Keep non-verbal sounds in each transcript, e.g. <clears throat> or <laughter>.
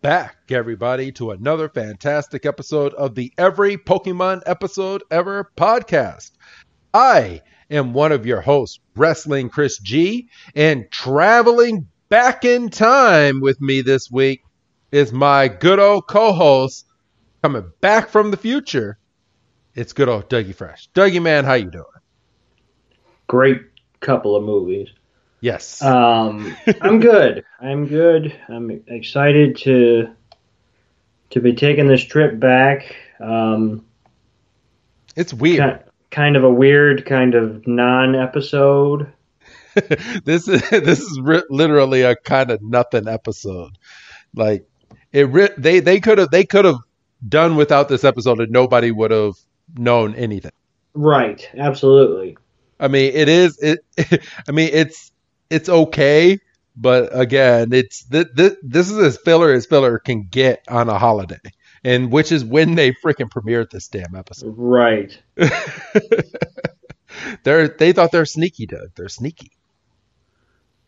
back, everybody, to another fantastic episode of the Every Pokemon Episode Ever podcast. I am one of your hosts, Wrestling Chris G, and traveling back in time with me this week is my good old co host coming back from the future. It's good old Dougie Fresh. Dougie, man, how you doing? Great couple of movies. Yes. Um, I'm good. I'm good. I'm excited to to be taking this trip back. Um, it's weird. Kind, kind of a weird kind of non-episode. <laughs> this is this is ri- literally a kind of nothing episode. Like it, ri- they they could have they could have done without this episode, and nobody would have known anything. Right. Absolutely. I mean, it is. It. <laughs> I mean, it's it's okay, but again, it's th- th- this is as filler as filler can get on a holiday, and which is when they freaking premiered this damn episode. Right. <laughs> they're they thought they're sneaky, Doug. They're sneaky.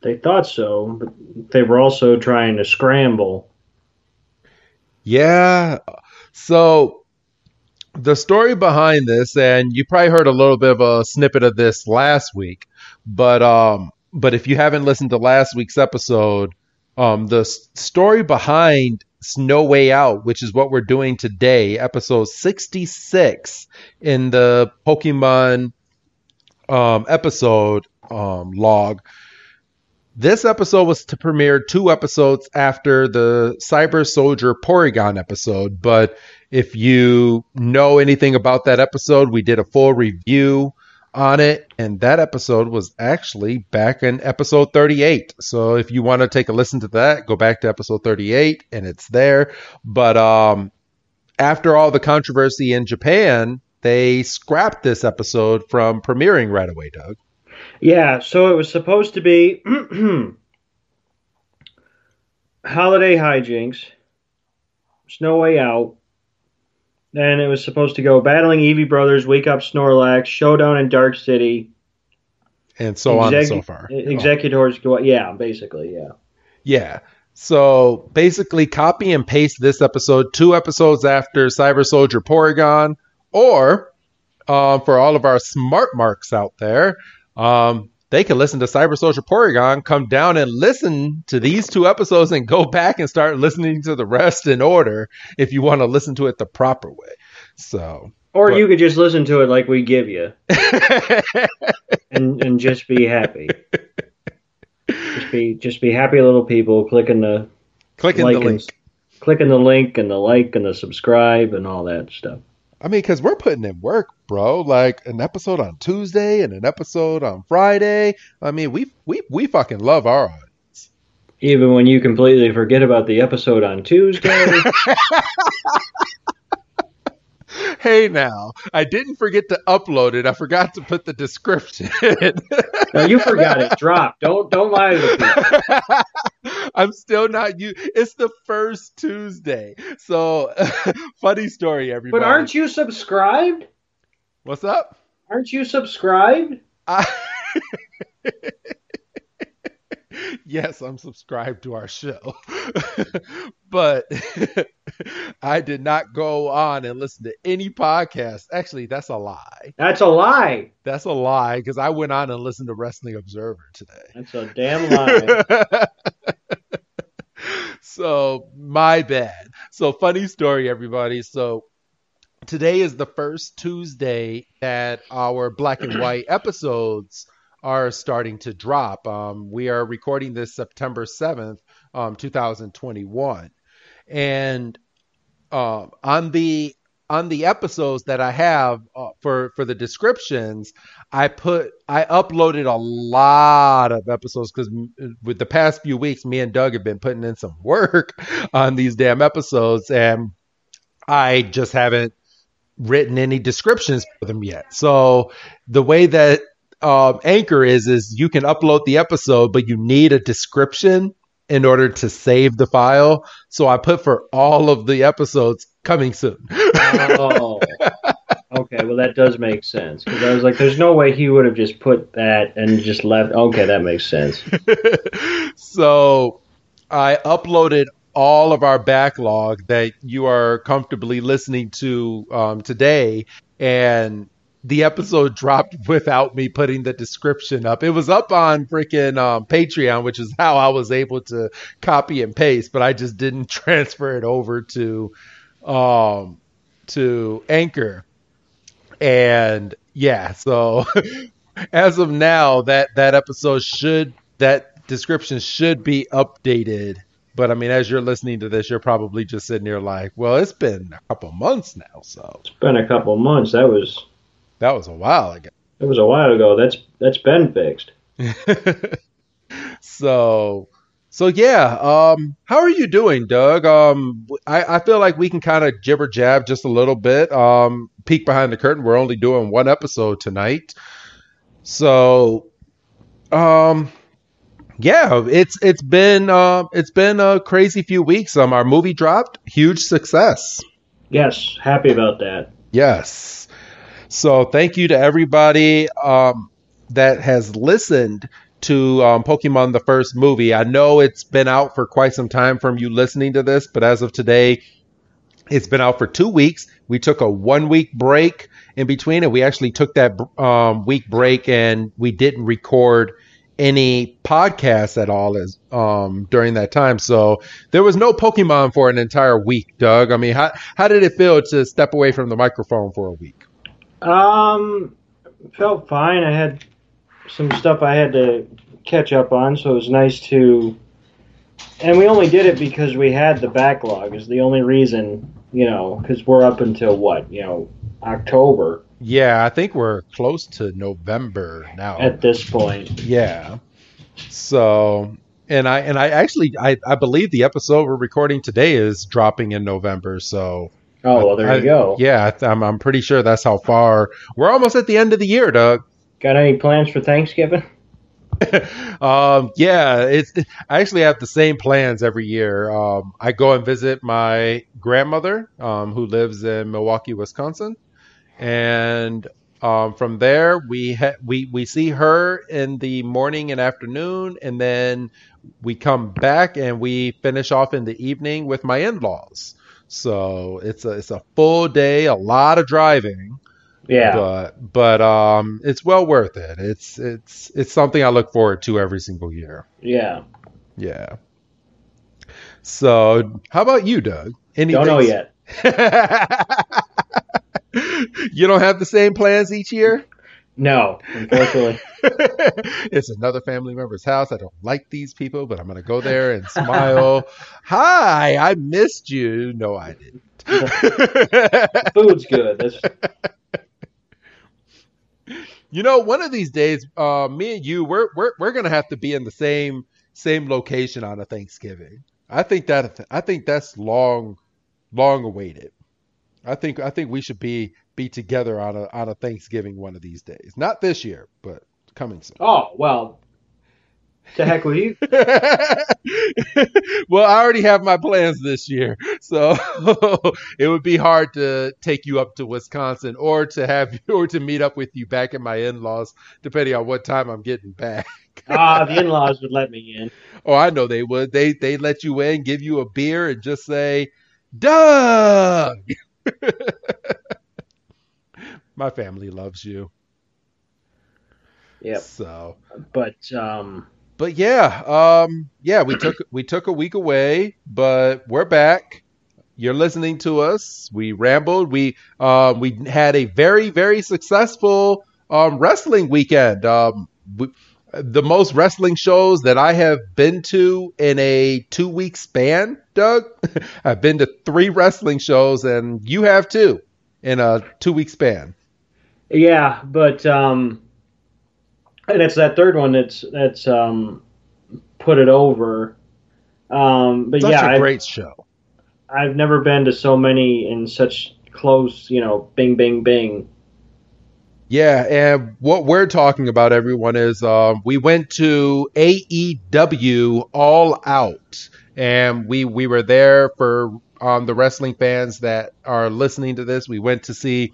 They thought so, but they were also trying to scramble. Yeah. So the story behind this, and you probably heard a little bit of a snippet of this last week, but um, but if you haven't listened to last week's episode, um, the story behind Snow Way Out, which is what we're doing today, episode 66 in the Pokemon um, episode um, log. This episode was to premiere two episodes after the Cyber Soldier Porygon episode, but if you know anything about that episode, we did a full review on it, and that episode was actually back in episode 38. So if you want to take a listen to that, go back to episode 38, and it's there. But um, after all the controversy in Japan, they scrapped this episode from premiering right away, Doug. Yeah, so it was supposed to be <clears throat> holiday hijinks, Snow Way Out. Then it was supposed to go battling Eevee Brothers, Wake Up Snorlax, Showdown in Dark City, and so on and so far. Executors go, yeah, basically, yeah. Yeah. So basically, copy and paste this episode two episodes after Cyber Soldier Porygon, or uh, for all of our smart marks out there, um, they can listen to Cyber Soldier Porygon, come down and listen to these two episodes, and go back and start listening to the rest in order if you want to listen to it the proper way. So, or but, you could just listen to it like we give you, <laughs> and and just be happy. Just be just be happy little people clicking the clicking like the link, and, clicking the link and the like and the subscribe and all that stuff. I mean, because we're putting in work, bro. Like an episode on Tuesday and an episode on Friday. I mean, we we we fucking love our audience. Even when you completely forget about the episode on Tuesday. <laughs> hey, now I didn't forget to upload it. I forgot to put the description. no, you forgot it. Drop. Don't don't lie to people. <laughs> I'm still not you. It's the first Tuesday. So <laughs> funny story, everybody. But aren't you subscribed? What's up? Aren't you subscribed? I... <laughs> yes, I'm subscribed to our show. <laughs> but <laughs> I did not go on and listen to any podcast. Actually, that's a lie. That's a lie. That's a lie because I went on and listened to Wrestling Observer today. That's a damn lie. <laughs> so, my bad. So, funny story, everybody. So, today is the first Tuesday that our black and white episodes are starting to drop. Um, we are recording this September 7th, um, 2021. And uh, on the on the episodes that I have uh, for for the descriptions, I put I uploaded a lot of episodes because with the past few weeks, me and Doug have been putting in some work <laughs> on these damn episodes, and I just haven't written any descriptions for them yet. So the way that um, Anchor is is you can upload the episode, but you need a description in order to save the file. So I put for all of the episodes coming soon. Oh. <laughs> Okay, well that does make sense because I was like, "There's no way he would have just put that and just left." Okay, that makes sense. <laughs> so I uploaded all of our backlog that you are comfortably listening to um, today, and the episode dropped without me putting the description up. It was up on freaking um, Patreon, which is how I was able to copy and paste, but I just didn't <laughs> transfer it over to um, to Anchor. And yeah, so <laughs> as of now, that that episode should that description should be updated. But I mean, as you're listening to this, you're probably just sitting there like, well, it's been a couple months now, so It's been a couple months. That was that was a while ago. it was a while ago. That's that's been fixed. <laughs> so so yeah um how are you doing doug um i i feel like we can kind of jibber jab just a little bit um peek behind the curtain we're only doing one episode tonight so um yeah it's it's been uh it's been a crazy few weeks um our movie dropped huge success Yes, happy about that. Yes. So thank you to everybody um, that has listened to um, Pokemon the first movie. I know it's been out for quite some time from you listening to this, but as of today, it's been out for two weeks. We took a one week break in between, and we actually took that um, week break and we didn't record any podcasts at all as um, during that time. So there was no Pokemon for an entire week, Doug. I mean, how how did it feel to step away from the microphone for a week? Um, felt fine. I had some stuff I had to catch up on, so it was nice to. And we only did it because we had the backlog. Is the only reason, you know, because we're up until what, you know, October Yeah, I think we're close to November now. at this point. Yeah. So, and I and I actually I, I believe the episode we're recording today is dropping in November. So, Oh well, there I- you go. yeah, I'm I'm pretty sure that's how far we're almost at the end of the year, Doug. Got any plans for Thanksgiving? <laughs> um, yeah, it's I actually have the same plans every year. Um, I go and visit my grandmother, um, who lives in Milwaukee, Wisconsin, and um, from there we ha- we we see her in the morning and afternoon, and then we come back and we finish off in the evening with my in-laws. So it's a it's a full day, a lot of driving Yeah. but but um it's well worth it it's it's it's something i look forward to every single year yeah. yeah so how about you doug Anything? Don't know yet. <laughs> you don't have the same plans each year No, unfortunately. <laughs> it's another family member's house i don't like these people but i'm gonna go there and smile <laughs> hi i missed you no i didn't <laughs> Food's good. That's, You know, one of these days, uh, me and you, we're we're we're gonna have to be in the same same location on a Thanksgiving. I think that I think that's long, long awaited. I think I think we should be be together on a on a Thanksgiving one of these days. Not this year, but coming soon. oh well. To heck with you. <laughs> well, I already have my plans this year, so <laughs> it would be hard to take you up to Wisconsin or to have you or to meet up with you back at my in-laws, depending on what time I'm getting back. Ah, the in-laws would let me in. Oh, I know they would. They they let you in, give you a beer, and just say, "Doug." <laughs> my family loves you. Yep. So, But um, but yeah, um, yeah, we took we took a week away, but we're back. You're listening to us. We rambled. We uh, we had a very very successful um, wrestling weekend. Um, we, the most wrestling shows that I have been to in a two week span, Doug. <laughs> I've been to three wrestling shows, and you have too in a two week span. Yeah, but um, and it's that third one that's that's um, put it over. Um, but Such yeah, a I've, great show. I've never been to so many in such close, you know, bing, bing, bing. Yeah, and what we're talking about, everyone, is um, we went to AEW All Out, and we we were there for um, the wrestling fans that are listening to this. We went to see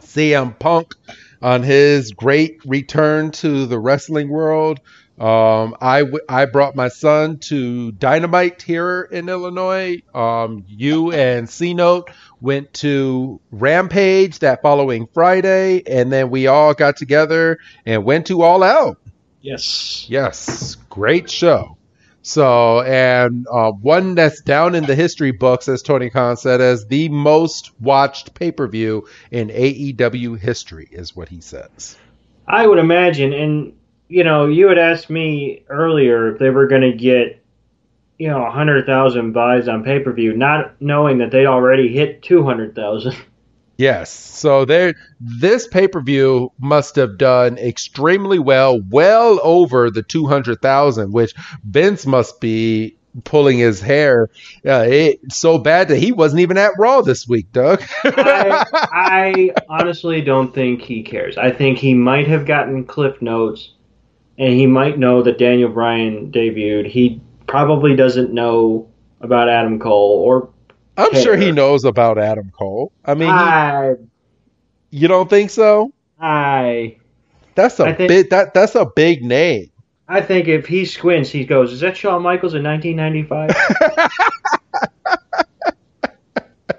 CM Punk on his great return to the wrestling world. Um, I, w- I brought my son to Dynamite here in Illinois. Um, you and C Note went to Rampage that following Friday, and then we all got together and went to All Out. Yes. Yes, great show. So, and uh, one that's down in the history books, as Tony Khan said, as the most watched pay per view in AEW history, is what he says. I would imagine, and you know, you had asked me earlier if they were going to get, you know, 100,000 buys on pay per view, not knowing that they already hit 200,000. <laughs> Yes. So there this pay-per-view must have done extremely well, well over the 200,000, which Vince must be pulling his hair. Uh, it, so bad that he wasn't even at Raw this week, Doug. I, <laughs> I honestly don't think he cares. I think he might have gotten cliff notes and he might know that Daniel Bryan debuted. He probably doesn't know about Adam Cole or I'm care. sure he knows about Adam Cole. I mean, he- I you don't think so? I That's a I think- big that that's a big name. I think if he squints, he goes, "Is that Shawn Michaels in 1995?"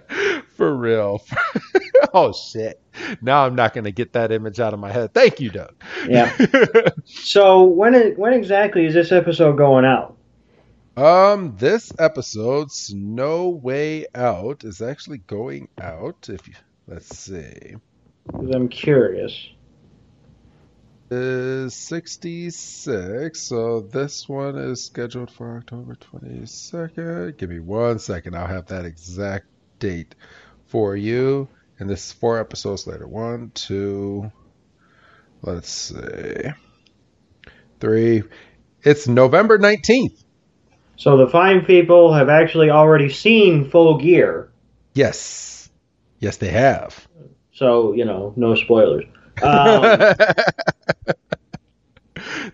<laughs> For real. <laughs> oh shit. Now I'm not gonna get that image out of my head. Thank you, Doug. Yeah. <laughs> so when when exactly is this episode going out? Um, this episode, Snow Way Out, is actually going out. If you let's see, I'm curious. is sixty six. So this one is scheduled for October twenty second. Give me one second. I'll have that exact date for you. And this is four episodes later. One, two. Let's see. Three. It's November nineteenth. So the fine people have actually already seen Full Gear. Yes. Yes, they have. So you know, no spoilers. Um, <laughs>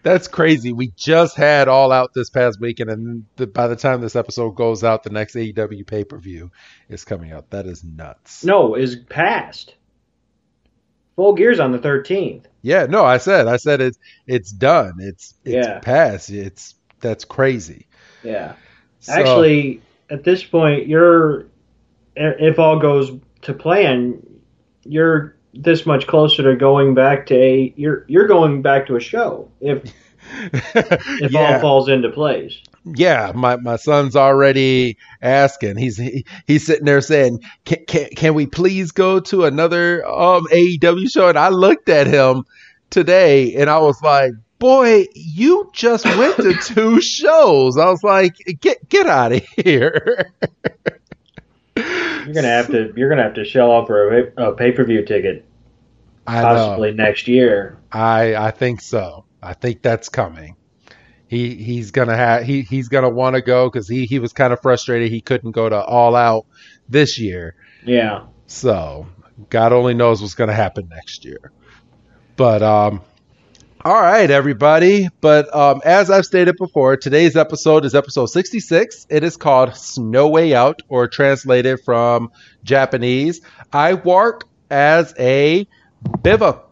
That's crazy. We just had All Out this past weekend, and the, by the time this episode goes out, the next AEW pay per view is coming out. That is nuts. no, is past. Full Gear's on the 13th. Yeah, no, I said, I said it's it's done. It's it's Yeah. past. It's that's crazy. Yeah. So- Actually, at this point, you're, if all goes to plan, you're this much closer to going back to a you're you're going back to a show if <laughs> if all falls into place. yeah. My my son's already asking. He's he, he's sitting there saying, can, "Can can we please go to another um AEW show?" And I looked at him today, and I was like, "Boy, you just went to <laughs> two shows." I was like, "Get get out of here." You're gonna have to you're gonna have to shell out for a, a pay per view ticket I know. possibly next year. I I think so. I think that's coming. He he's gonna have he he's gonna want to go because he he was kind of frustrated he couldn't go to All Out this year. Yeah. So God only knows what's gonna happen next year. But um, all right, everybody. But um, as I've stated before, today's episode is episode sixty six. It is called Snow Way Out, or translated from Japanese. I work as a bivac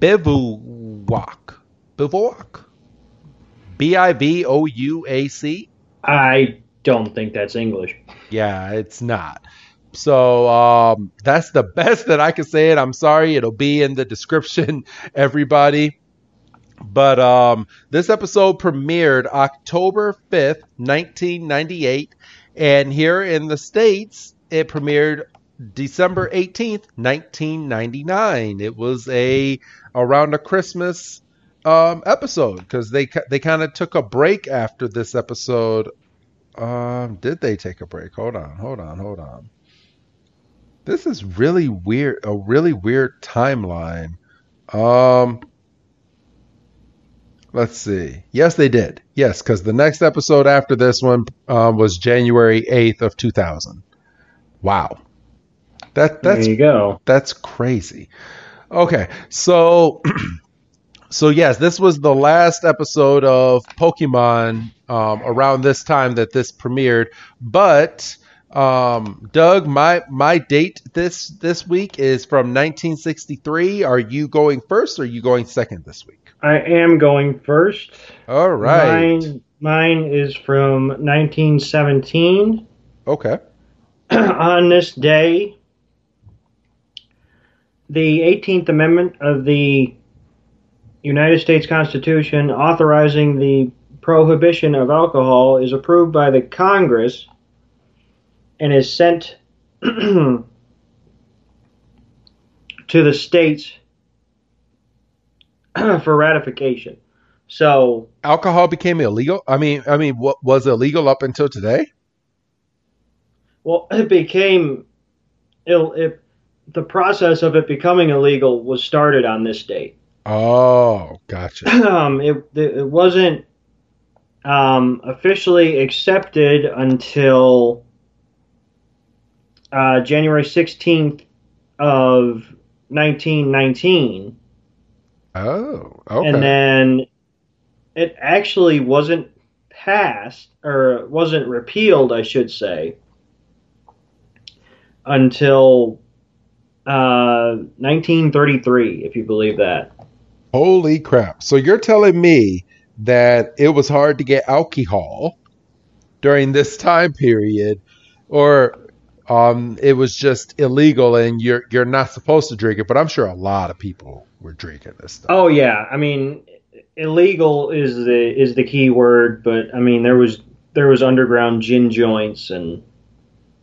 bivouac bivouac b i v o u a c I don't think that's English. yeah it's not so um that's the <laughs> best that i can say it i'm sorry it'll be in the description <laughs> everybody but um this episode premiered october 5th 1998 and here in the states it premiered December 18th, 1999. It was a around a Christmas um, episode because they they kind of took a break after this episode. Um, did they take a break? Hold on, hold on, hold on. This is really weird. A really weird timeline. Um, let's see. Yes, they did. Yes, because the next episode after this one um, was January 8th of 2000. Wow That that's there you go. That's crazy. Okay, so <clears throat> so yes, this was the last episode of Pokemon um, around this time that this premiered. But um, Doug, my my date this this week is from 1963. Are you going first or are you going second this week? I am going first. All right. Mine, mine is from 1917. Okay. <clears throat> On this day, the 18th Amendment of the United States Constitution authorizing the prohibition of alcohol is approved by the Congress and is sent <clears throat> to the states <clears throat> for ratification. So Alcohol became illegal. I mean, I mean, what was illegal up until today? Well, it became ill. It, the process of it becoming illegal was started on this date. Oh, gotcha. <clears throat> Um, it it wasn't um, officially accepted until uh, January sixteenth of nineteen nineteen, Oh, okay. and then it actually wasn't passed or wasn't repealed, I should say, until uh, 1933, if you believe that. Holy crap. So you're telling me that it was hard to get alcohol during this time period or um, it was just illegal and you're you're not supposed to drink it, but I'm sure a lot of people were drinking this stuff. Oh yeah, I mean, illegal is the is the key word, but I mean there was there was underground gin joints and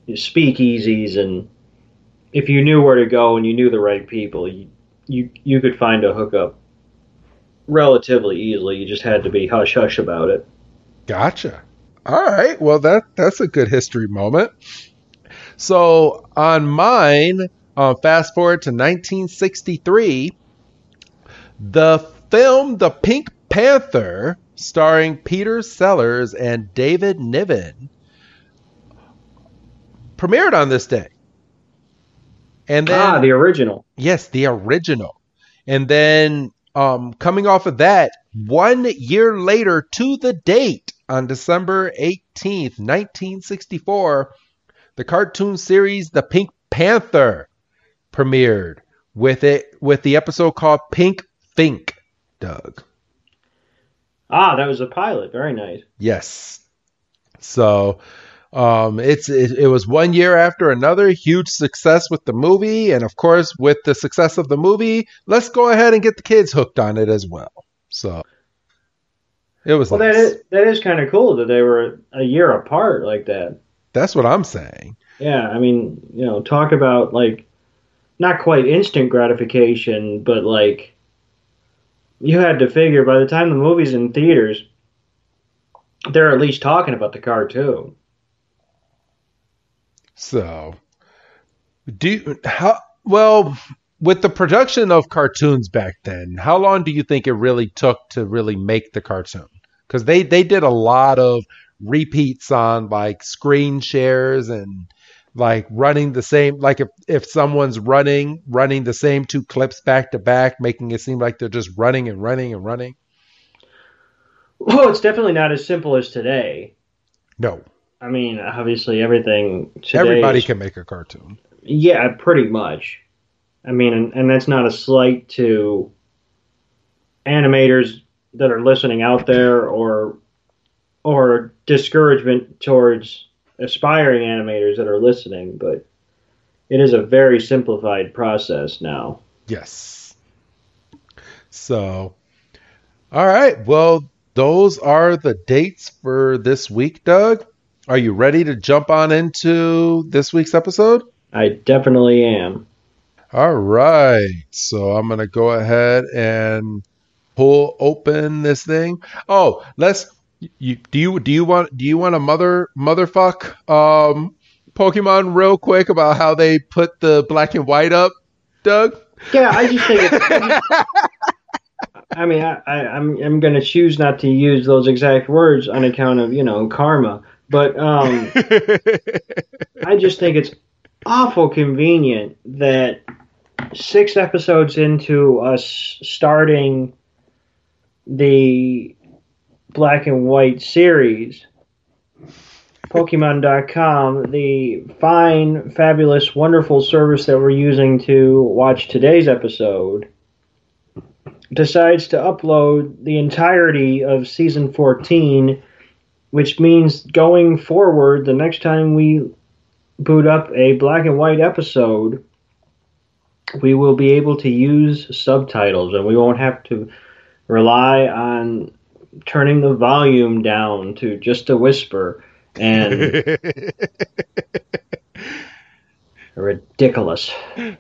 speakeasies, and if you knew where to go and you knew the right people, you you, you could find a hookup relatively easily. You just had to be hush hush about it. Gotcha. All right. Well, that that's a good history moment. So on mine, uh, fast forward to 1963, the film The Pink Panther, starring Peter Sellers and David Niven, premiered on this day. And then ah, the original. Yes, the original. And then um, coming off of that, one year later to the date, on December 18th, 1964, the cartoon series The Pink Panther premiered with it with the episode called Pink Fink. Doug. Ah, that was a pilot. Very nice. Yes. So um, it's it, it, was one year after another huge success with the movie, and of course, with the success of the movie, let's go ahead and get the kids hooked on it as well. So it was. Well, nice. that is that is kind of cool that they were a year apart like that. That's what I'm saying. Yeah, I mean, you know, talk about like not quite instant gratification, but like you had to figure by the time the movie's in theaters, they're at least talking about the cartoon. So, do how well with the production of cartoons back then? How long do you think it really took to really make the cartoon? Because they they did a lot of repeats on like screen shares and like running the same like if if someone's running running the same two clips back to back making it seem like they're just running and running and running? Well it's definitely not as simple as today. No. I mean obviously everything everybody is, can make a cartoon. Yeah pretty much. I mean and, and that's not a slight to animators that are listening out there or or discouragement towards aspiring animators that are listening, but it is a very simplified process now. Yes. So, all right. Well, those are the dates for this week, Doug. Are you ready to jump on into this week's episode? I definitely am. All right. So I'm going to go ahead and pull open this thing. Oh, let's you, do you do you want do you want a mother motherfuck um Pokemon real quick about how they put the black and white up, Doug? Yeah, I just think. It's, I mean, I, I, I'm I'm gonna choose not to use those exact words on account of you know karma, but um, <laughs> I just think it's awful convenient that six episodes into us starting the black and white series, Pokemon.com, the fine, fabulous, wonderful service that we're using to watch today's episode, decides to upload the entirety of season 14, which means going forward, the next time we boot up a black and white episode, we will be able to use subtitles and we won't have to rely on turning the volume down to just a whisper and <laughs> ridiculous.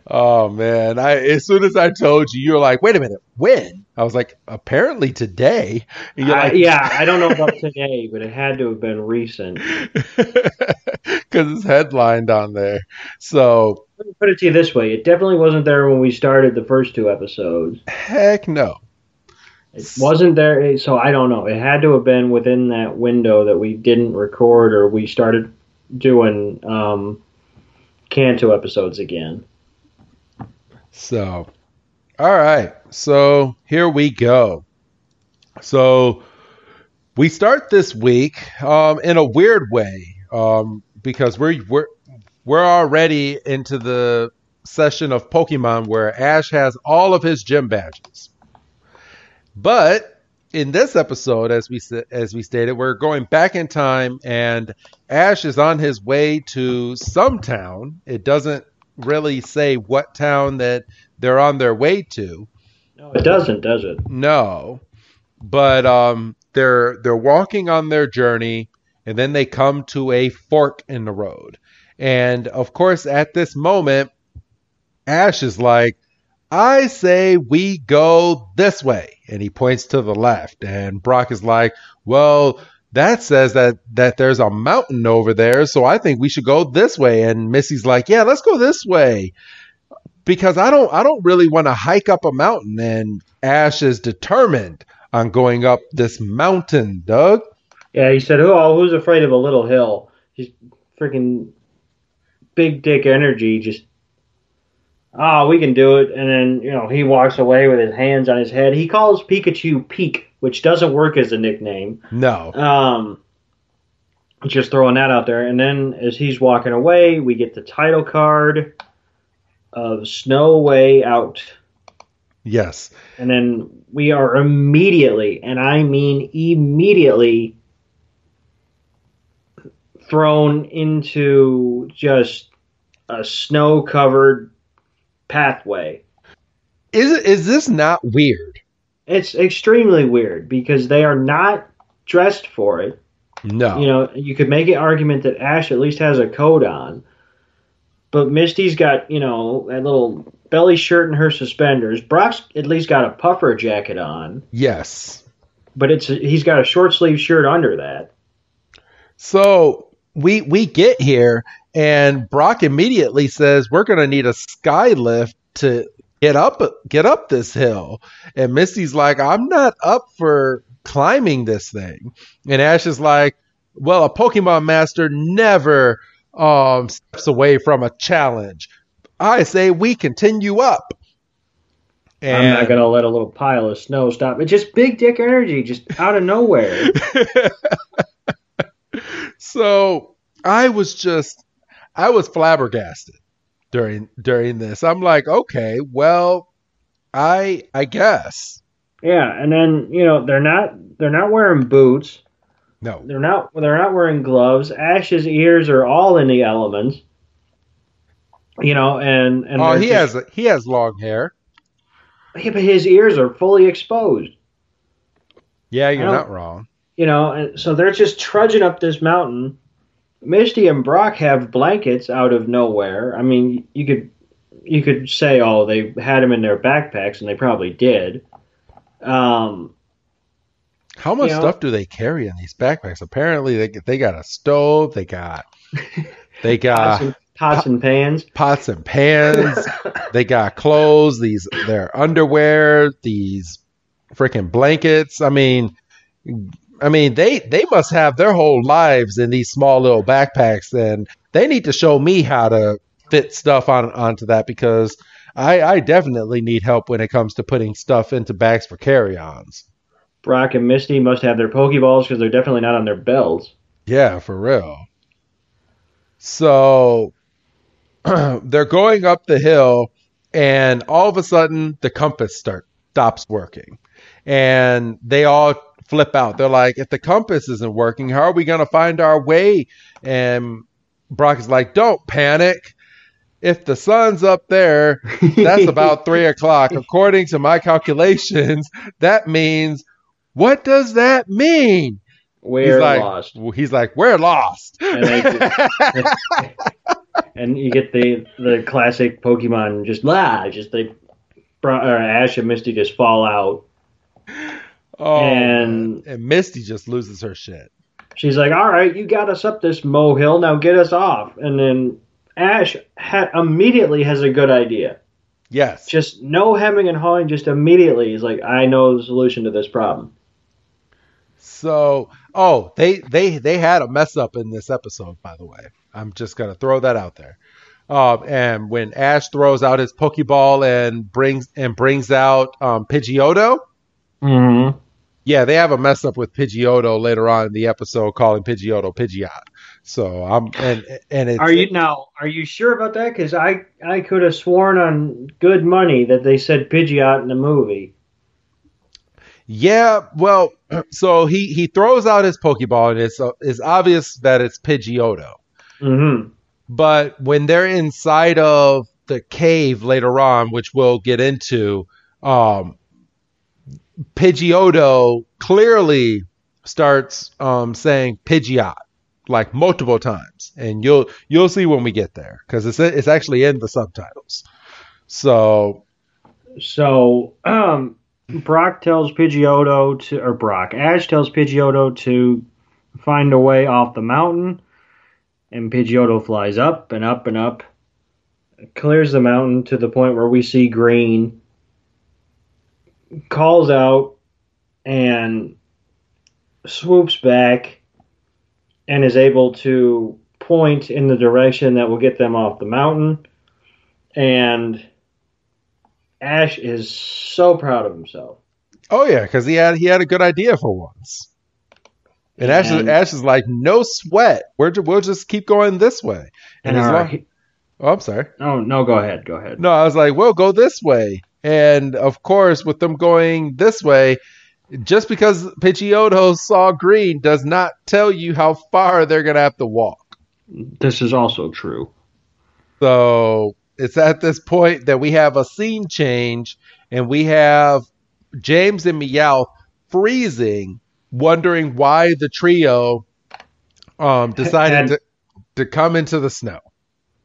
Oh man! I as soon as I told you, you're like, "Wait a minute, when?" I was like, "Apparently today." You're like, yeah, I don't know about today, but it had to have been recent <laughs> because it's headlined on there. So let me put it to you this way: it definitely wasn't there when we started the first two episodes. Heck no. It wasn't there, so I don't know. It had to have been within that window that we didn't record or we started doing um, Kanto episodes again. So, all right. So here we go. So we start this week um, in a weird way um, because we're we're we're already into the session of Pokemon where Ash has all of his gym badges. But in this episode, as we as we stated, we're going back in time, and Ash is on his way to some town. It doesn't really say what town that they're on their way to. No, it doesn't, does it? No, but um, they're they're walking on their journey, and then they come to a fork in the road, and of course, at this moment, Ash is like, I say we go this way. And he points to the left. And Brock is like, well, that says that that there's a mountain over there, so I think we should go this way. And Misty's like, yeah, let's go this way. Because I don't I don't really want to hike up a mountain and Ash is determined on going up this mountain, Doug. Yeah, he said, "Oh, who's afraid of a little hill?" He's freaking big dick energy just oh, we can do it. And then, you know, he walks away with his hands on his head. He calls Pikachu Peak, which doesn't work as a nickname. No. Um, just throwing that out there. And then as he's walking away, we get the title card of Snow Way Out. Yes. And then we are immediately, and I mean immediately, thrown into just a snow covered pathway. Is is this not weird? It's extremely weird because they are not dressed for it. No. You know, you could make an argument that Ash at least has a coat on. But Misty's got, you know, that little belly shirt and her suspenders. Brock's at least got a puffer jacket on. Yes. But it's he's got a short sleeve shirt under that. So we we get here and Brock immediately says we're going to need a sky lift to get up get up this hill. And Misty's like, "I'm not up for climbing this thing." And Ash is like, "Well, a Pokemon master never um, steps away from a challenge. I say we continue up." And I'm not going to let a little pile of snow stop. It's just big dick energy, just out of nowhere. <laughs> so I was just I was flabbergasted during during this. I'm like, okay, well, I I guess. Yeah, and then you know they're not they're not wearing boots. No, they're not they're not wearing gloves. Ash's ears are all in the elements. You know, and and oh, he just, has he has long hair. Yeah, but his ears are fully exposed. Yeah, you're not wrong. You know, so they're just trudging up this mountain Misty and Brock have blankets out of nowhere. I mean, you could you could say, oh, they had them in their backpacks, and they probably did. Um, How much you know, stuff do they carry in these backpacks? Apparently, they they got a stove. They got <laughs> they got pots and, pots and pans. Pots and pans. <laughs> they got clothes. These their underwear. These freaking blankets. I mean, I mean, they they must have their whole lives in these small little backpacks, and they need to show me how to fit stuff on onto that because I, I definitely need help when it comes to putting stuff into bags for carry-ons. Brock and Misty must have their Pokeballs because they're definitely not on their belts. Yeah, for real. So <clears throat> they're going up the hill, and all of a sudden the compass start stops working, and they all flip out. They're like, "If the compass isn't working, how are we going to find our way?" And Brock is like, "Don't panic." If the sun's up there, that's <laughs> about three o'clock. According to my calculations, that means what does that mean? We're he's like, lost. He's like, we're lost. And, <laughs> and you get the the classic Pokemon just blah, just they or Ash and Misty just fall out. Oh, and- and Misty just loses her shit. She's like, "All right, you got us up this molehill. Now get us off." And then Ash ha- immediately has a good idea. Yes. Just no hemming and hawing. Just immediately, he's like, "I know the solution to this problem." So, oh, they they they had a mess up in this episode, by the way. I'm just gonna throw that out there. Um, and when Ash throws out his Pokeball and brings and brings out um, Pidgeotto, Mm-hmm. Yeah, they have a mess up with Pidgeotto later on in the episode, calling Pidgeotto Pidgeot. So I'm and and it's Are you now? Are you sure about that? Because I I could have sworn on good money that they said Pidgeot in the movie. Yeah, well, <clears throat> so he he throws out his Pokeball and it's uh, it's obvious that it's Pidgeotto. Mm-hmm. But when they're inside of the cave later on, which we'll get into, um, Pidgeotto clearly starts um, saying Pidgeot like multiple times, and you'll you'll see when we get there because it's it's actually in the subtitles. So So, um, Brock tells Pidgeotto to, or Brock, Ash tells Pidgeotto to find a way off the mountain, and Pidgeotto flies up and up and up, clears the mountain to the point where we see green, calls out, and swoops back, and is able to point in the direction that will get them off the mountain, and Ash is so proud of himself. Oh yeah, because he had he had a good idea for once. And Ash, is, Ash is like, no sweat. We're ju- we'll just keep going this way. And And as our, long- oh, I'm sorry. oh no, go ahead, go ahead. No, I was like, we'll go this way. And of course, with them going this way, just because Pidgeotto saw green does not tell you how far they're gonna have to walk. This is also true. So it's at this point that we have a scene change, and we have James and Meowth freezing, wondering why the trio um, decided And- to, to come into the snow.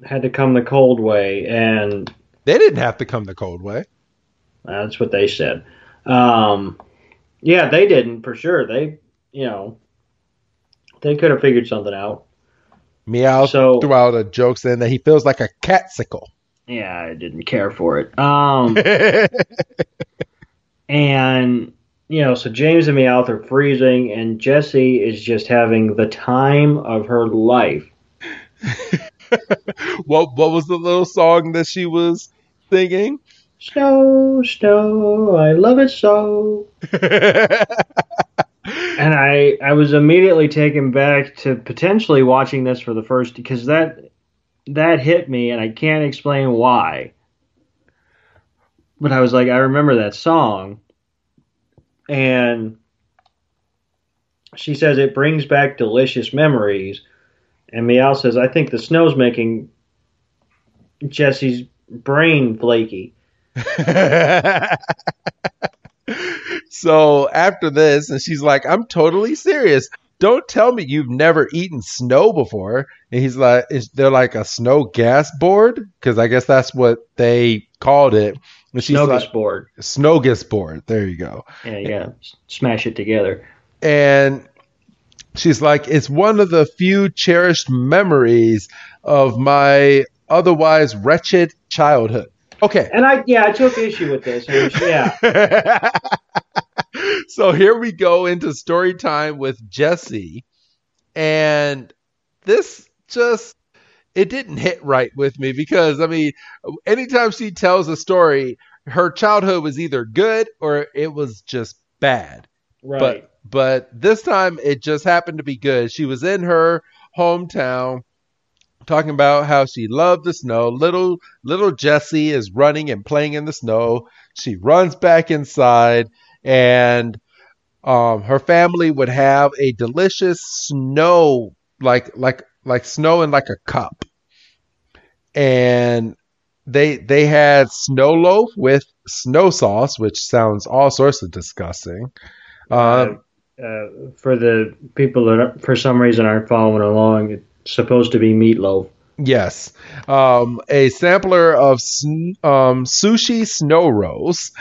Had to come the cold way, and They didn't have to come the cold way. That's what they said. Um, yeah, they didn't for sure. They, you know, they could have figured something out. Meowth So- threw out a joke saying that he feels like a catsicle. Yeah, I didn't care for it. Um, <laughs> and you know, so James and Meowth are freezing, and Jessie is just having the time of her life. <laughs> what what was the little song that she was singing? Snow, snow, I love it so. <laughs> And I, I was immediately taken back to potentially watching this for the first because that that hit me and I can't explain why. But I was like, I remember that song. And she says it brings back delicious memories. And Meowth says, I think the snow's making Jessie's brain flaky. <laughs> so after this, and she's like, I'm totally serious. Don't tell me you've never eaten snow before. And he's like, is there like a snow gas board? Because I guess that's what they called it. And she's like, Smorgasbord. Snogus board. There you go. Yeah, yeah. Smash it together. And she's like, it's one of the few cherished memories of my otherwise wretched childhood. Okay. And I, yeah, I took issue with this. Yeah. <laughs> so here we go into story time with Jessie. And this just it didn't hit right with me because I mean, anytime she tells a story, her childhood was either good or it was just bad. Right. But but this time it just happened to be good. She was in her hometown talking about how she loved the snow. Little little Jessie is running and playing in the snow. She runs back inside and um, her family would have a delicious snow like like like snow in like a cup. And they they had snow loaf with snow sauce, which sounds all sorts of disgusting. Um, uh, for the people that are, for some reason aren't following along, it's supposed to be meatloaf. Yes. Um, a sampler of sn- um, sushi snow rolls.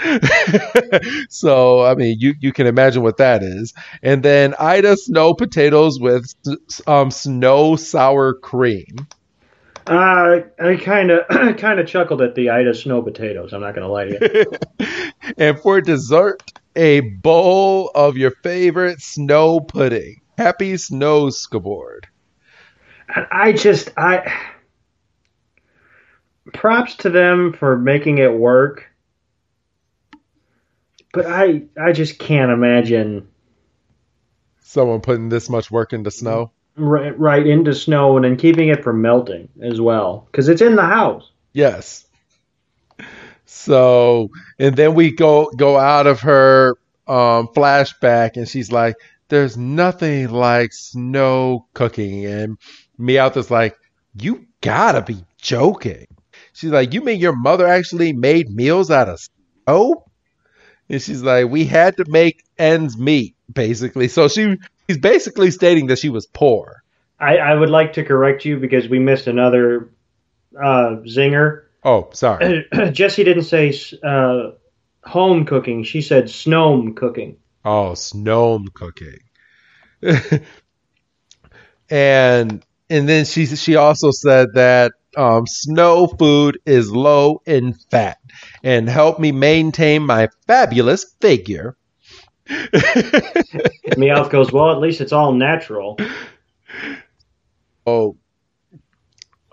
<laughs> so, I mean, you, you can imagine what that is. And then Ida snow potatoes with um, snow sour cream. Uh, I kind of <clears throat> kind of chuckled at the Ida snow potatoes. I'm not going to lie to you. <laughs> and for dessert, a bowl of your favorite snow pudding. Happy Snow Scaboard. I just I props to them for making it work. But I I just can't imagine someone putting this much work into snow. Right, right into snow and then keeping it from melting as well because it's in the house. Yes. So, and then we go go out of her um, flashback, and she's like, "There's nothing like snow cooking," and Meowth is like, "You gotta be joking." She's like, "You mean your mother actually made meals out of snow?" And she's like, "We had to make ends meet, basically." So she she's basically stating that she was poor. I, I would like to correct you because we missed another uh, zinger. Oh, sorry. <clears throat> Jessie didn't say uh, home cooking. She said snome cooking. Oh, snome cooking. <laughs> and and then she she also said that um, snow food is low in fat and help me maintain my fabulous figure. <laughs> Meowth goes, well, at least it's all natural. Oh,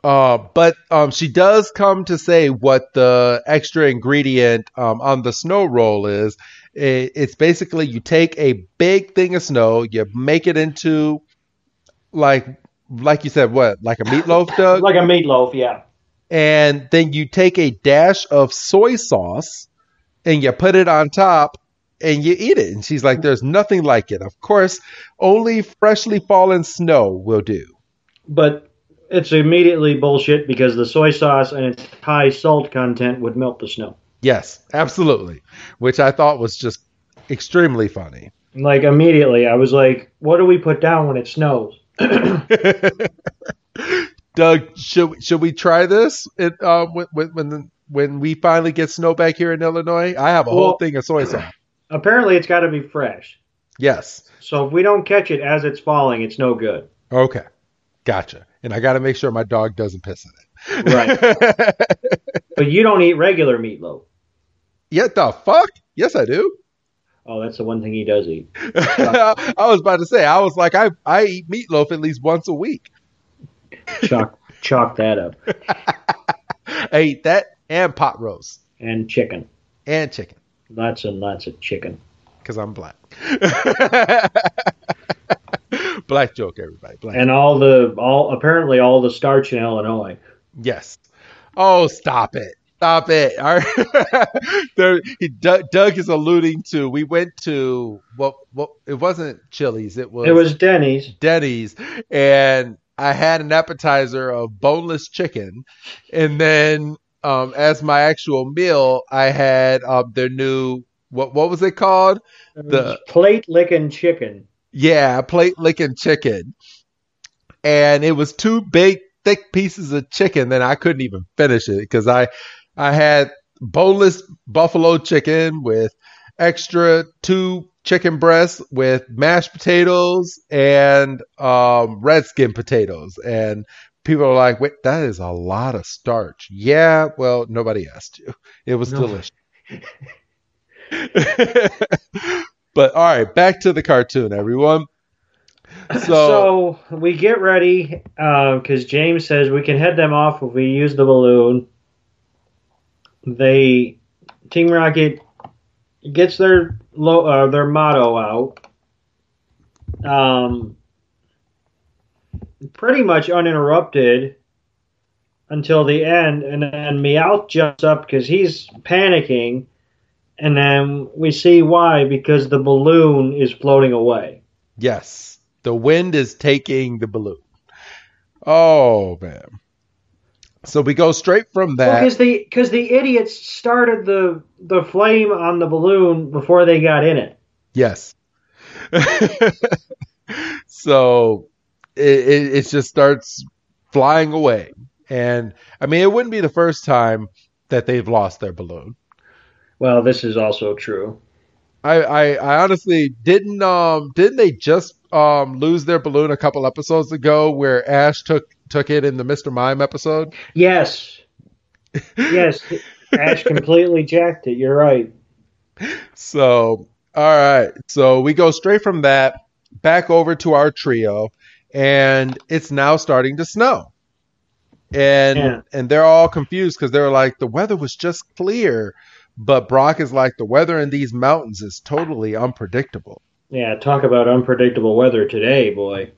uh, but um, she does come to say what the extra ingredient um, on the snow roll is. It, it's basically you take a big thing of snow, you make it into like like you said, what like a meatloaf, <laughs> Doug? like a meatloaf, yeah. And then you take a dash of soy sauce and you put it on top and you eat it. And she's like, "There's nothing like it. Of course, only freshly fallen snow will do." But it's immediately bullshit because the soy sauce and its high salt content would melt the snow. Yes, absolutely. Which I thought was just extremely funny. Like immediately, I was like, "What do we put down when it snows?" <coughs> Doug, should should we try this? It, uh, when when when we finally get snow back here in Illinois, I have a well, whole thing of soy sauce. Apparently, it's got to be fresh. Yes. So if we don't catch it as it's falling, it's no good. Okay, gotcha. And I got to make sure my dog doesn't piss in it. Right. <laughs> but you don't eat regular meatloaf. Yeah, the fuck? Yes, I do. Oh, that's the one thing he does eat. <laughs> I was about to say, I was like, I I eat meatloaf at least once a week. Chalk chalk that up. <laughs> I eat that and pot roast. And chicken. And chicken. Lots and lots of chicken. Because I'm black. <laughs> black joke, everybody. Black. And all the all apparently all the starch in Illinois. Yes. Oh, stop it. Stop it. <laughs> There, he, Doug, Doug, is alluding to. We went to what? What? It wasn't Chili's. It was. It was Denny's. Denny's, and I had an appetizer of boneless chicken, and then um, as my actual meal, I had um, their new what? What was it called? It the plate licking chicken. Yeah, plate licking chicken, and it was two big thick pieces of chicken that I couldn't even finish it because I I had boneless buffalo chicken with extra two chicken breasts with mashed potatoes and um, red skin potatoes. And people are like, wait, that is a lot of starch. Yeah, well, nobody asked you. It was no. delicious. <laughs> but all right, back to the cartoon, everyone. So, So we get ready because James says we can head them off if we use the balloon. They Team Rocket gets their lo, uh, their motto out. Um, pretty much uninterrupted until the end, and then Meowth jumps up because he's panicking, and then we see why because the balloon is floating away. yes, the wind is taking the balloon. Oh man. So we go straight from that. Because the because the idiots started the the flame on the balloon before they got in it. Yes. <laughs> so it, it, it just starts flying away. And I mean, it wouldn't be the first time that they've lost their balloon. Well, this is also true. I, I, I honestly didn't um didn't they just um lose their balloon a couple episodes ago where Ash took took it in the Mr. Mime episode? Yes, yes. Ash completely jacked it. You're right. So, all right. So we go straight from that back over to our trio, and it's now starting to snow. And Yeah. and they're all confused because they're like, the weather was just clear, but Brock is like, the weather in these mountains is totally unpredictable. Yeah, talk about unpredictable weather today, boy.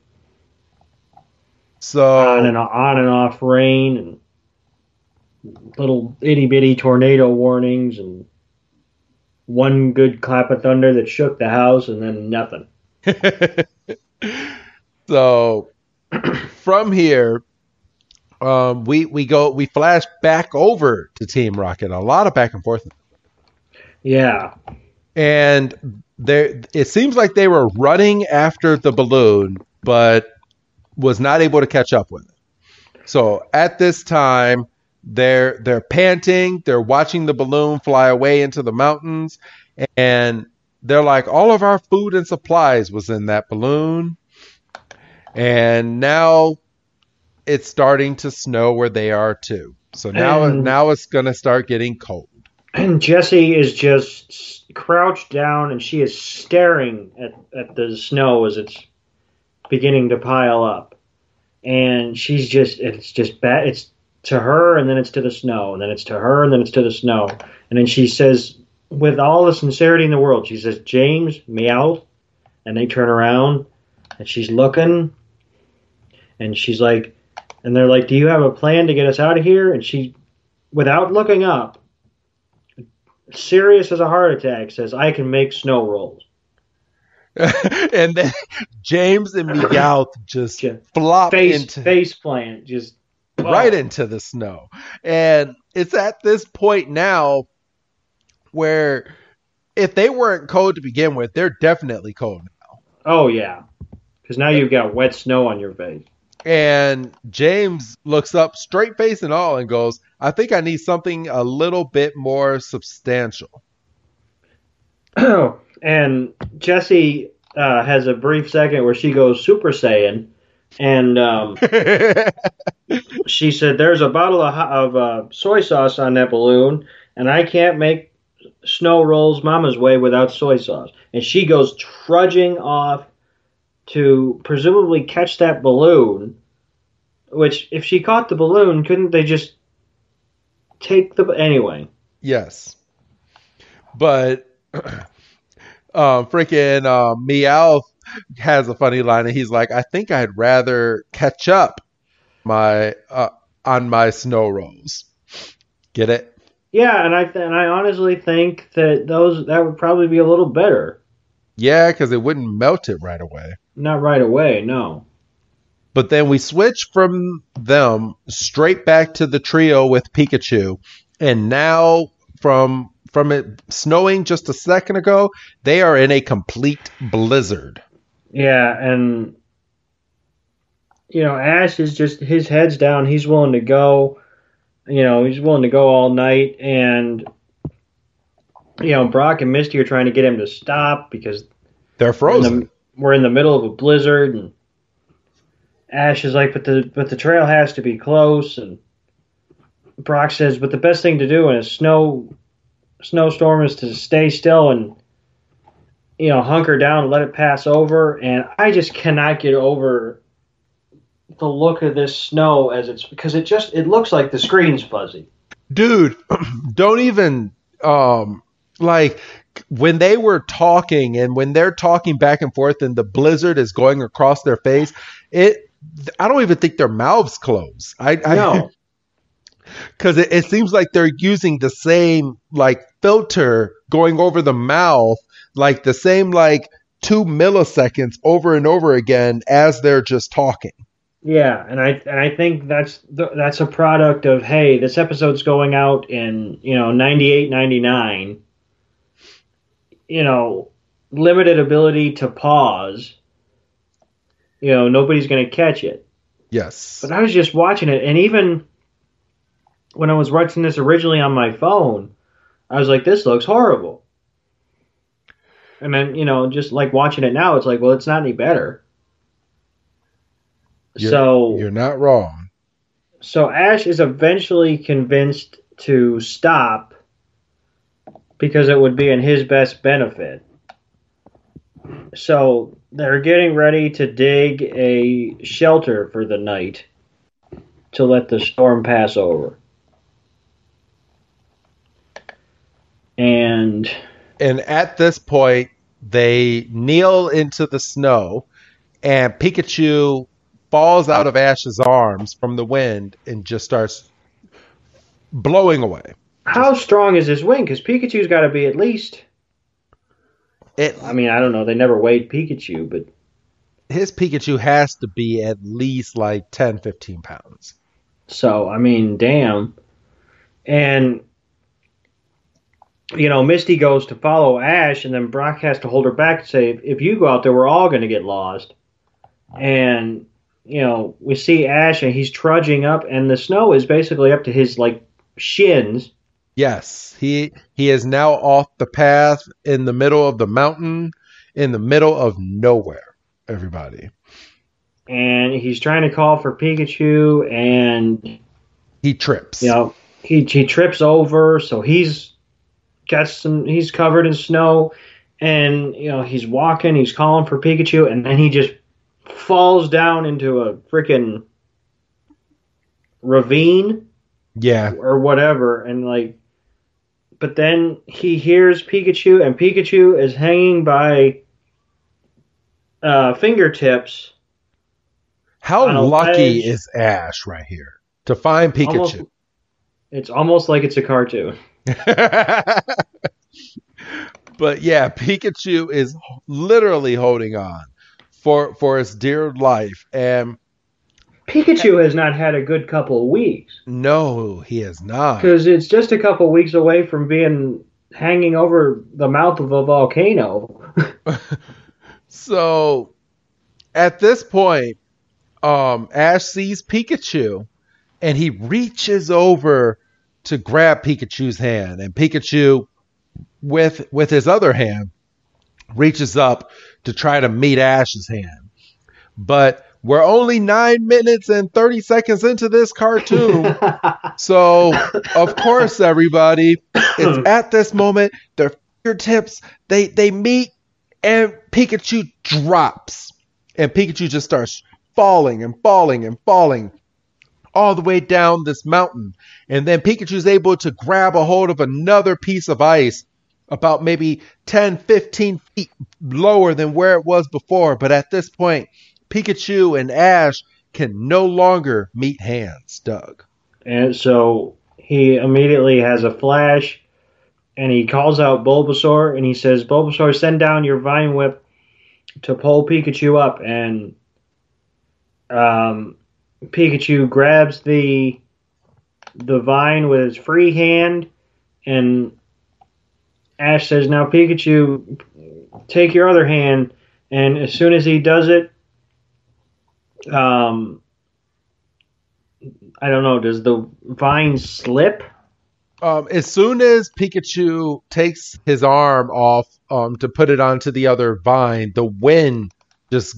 So On and on and off rain and little itty bitty tornado warnings and one good clap of thunder that shook the house and then nothing. <laughs> so <clears throat> from here, um, we we go we flash back over to Team Rocket. A lot of back and forth Yeah. and there it seems like they were running after the balloon but was not able to catch up with. It so at this time they're they're panting they're watching the balloon fly away into the mountains and they're like all of our food and supplies was in that balloon. And now it's starting to snow where they are too. So now And- now it's going to start getting cold. And Jessie is just crouched down and she is staring at, at the snow as it's beginning to pile up. And she's just, it's just bad. It's to her and then it's to the snow and then it's to her and then it's to the snow. And then she says, with all the sincerity in the world, she says, James, meow. And they turn around and she's looking and she's like, and they're like, do you have a plan to get us out of here? And she, without looking up, serious as a heart attack, says, I can make snow rolls. <laughs> and then James and Meowth just Just flop Face, into face plant, just right into the snow. And it's at this point now where if they weren't cold to begin with, they're definitely cold. Now. Oh, yeah. Because now you've got wet snow on your face. And James looks up straight face and all and goes, I think I need something a little bit more substantial. <clears throat> <clears throat> and Jessie uh, has a brief second where she goes Super Saiyan. And um, <laughs> she said, There's a bottle of, of uh, soy sauce on that balloon, and I can't make snow rolls mama's way without soy sauce. And she goes trudging off to presumably catch that balloon. Which, if she caught the balloon, couldn't they just take the. Anyway. Yes. But <clears throat> um freaking uh, Meowth has a funny line and he's like, I think I'd rather catch up my uh, on my snow rolls. Get it? Yeah, and I th- and I honestly think that those that would probably be a little better. Yeah, because it wouldn't melt it right away. Not right away, no. But then we switch from them straight back to the trio with Pikachu, and now from from it snowing just a second ago, they are in a complete blizzard. Yeah, and you know, Ash is just his head's down. He's willing to go. You know, he's willing to go all night, and you know, Brock and Misty are trying to get him to stop because They're we're in frozen. the, we're in the middle of a blizzard, and Ash is like, "But the but the trail has to be close," and Brock says, "But the best thing to do in a snow snowstorm is to stay still and you know, hunker down and let it pass over. And I just cannot get over the look of this snow as it's because it just it looks like the screen's fuzzy. dude <clears throat> don't even um like when they were talking and when they're talking back and forth and the blizzard is going across their face it i don't even think their mouths close i i No. <laughs> because it, it seems like they're using the same like filter going over the mouth like the same like two milliseconds over and over again as they're just talking Yeah, and I and I think that's the, that's a product of hey, this episode's going out in you know 98, 99. You know, limited ability to pause. You know, nobody's going to catch it. yes But I was just watching it, and even when I was watching this originally on my phone, I was like, "This looks horrible." And then you know, just like watching it now, it's like, well, it's not any better. You're- so you're not wrong so Ash is eventually convinced to stop because it would be in his best benefit. So they're getting ready to dig a shelter for the night to let the storm pass over. And And at this point, they kneel into the snow, and Pikachu falls out of Ash's arms from the wind and just starts blowing away. how strong is his wing? Because Pikachu's got to be at least. It, I mean, I don't know. They never weighed Pikachu, but his Pikachu has to be at least like 10, 15 pounds. So, I mean, damn. And, you know, Misty goes to follow Ash, and then Brock has to hold her back and say, if you go out there, we're all going to get lost. And, you know, we see Ash, and he's trudging up, and the snow is basically up to his, like, shins. Yes, he he is now off the path in the middle of the mountain, in the middle of nowhere. Everybody, And he's trying to call for Pikachu, and he trips. you know he he trips over so he's got some he's covered in snow and you know he's walking he's calling for pikachu and then he just falls down into a freaking ravine yeah, or whatever and like but then he hears pikachu and pikachu is hanging by uh fingertips How lucky ledge. is Ash right here to find Pikachu? almost, it's almost like it's a cartoon <laughs> but yeah, Pikachu is literally holding on for for its dear life, and pikachu has not had a good couple of weeks no, he has not. because it's just a couple weeks away from being hanging over the mouth of a volcano. <laughs> So at this point, um, Ash sees Pikachu, and he reaches over to grab Pikachu's hand, and Pikachu, with with his other hand, reaches up to try to meet Ash's hand, but we're only nine minutes and thirty seconds into this cartoon. <laughs> So, of course, everybody, it's <laughs> at this moment their fingertips they they meet, and Pikachu drops, and Pikachu just starts falling and falling and falling all the way down this mountain, and then Pikachu's able to grab a hold of another piece of ice about maybe 10 15 feet lower than where it was before. But at this point pikachu and ash can no longer meet hands doug. And so he immediately has a flash and he calls out Bulbasaur and he says, Bulbasaur, send down your Vine Whip to pull Pikachu up. And um, Pikachu grabs the the vine with his free hand and Ash says, Now, Pikachu, take your other hand. And as soon as he does it, um, I don't know, does the vine slip? um, as soon as pikachu takes his arm off um, to put it onto the other vine the wind just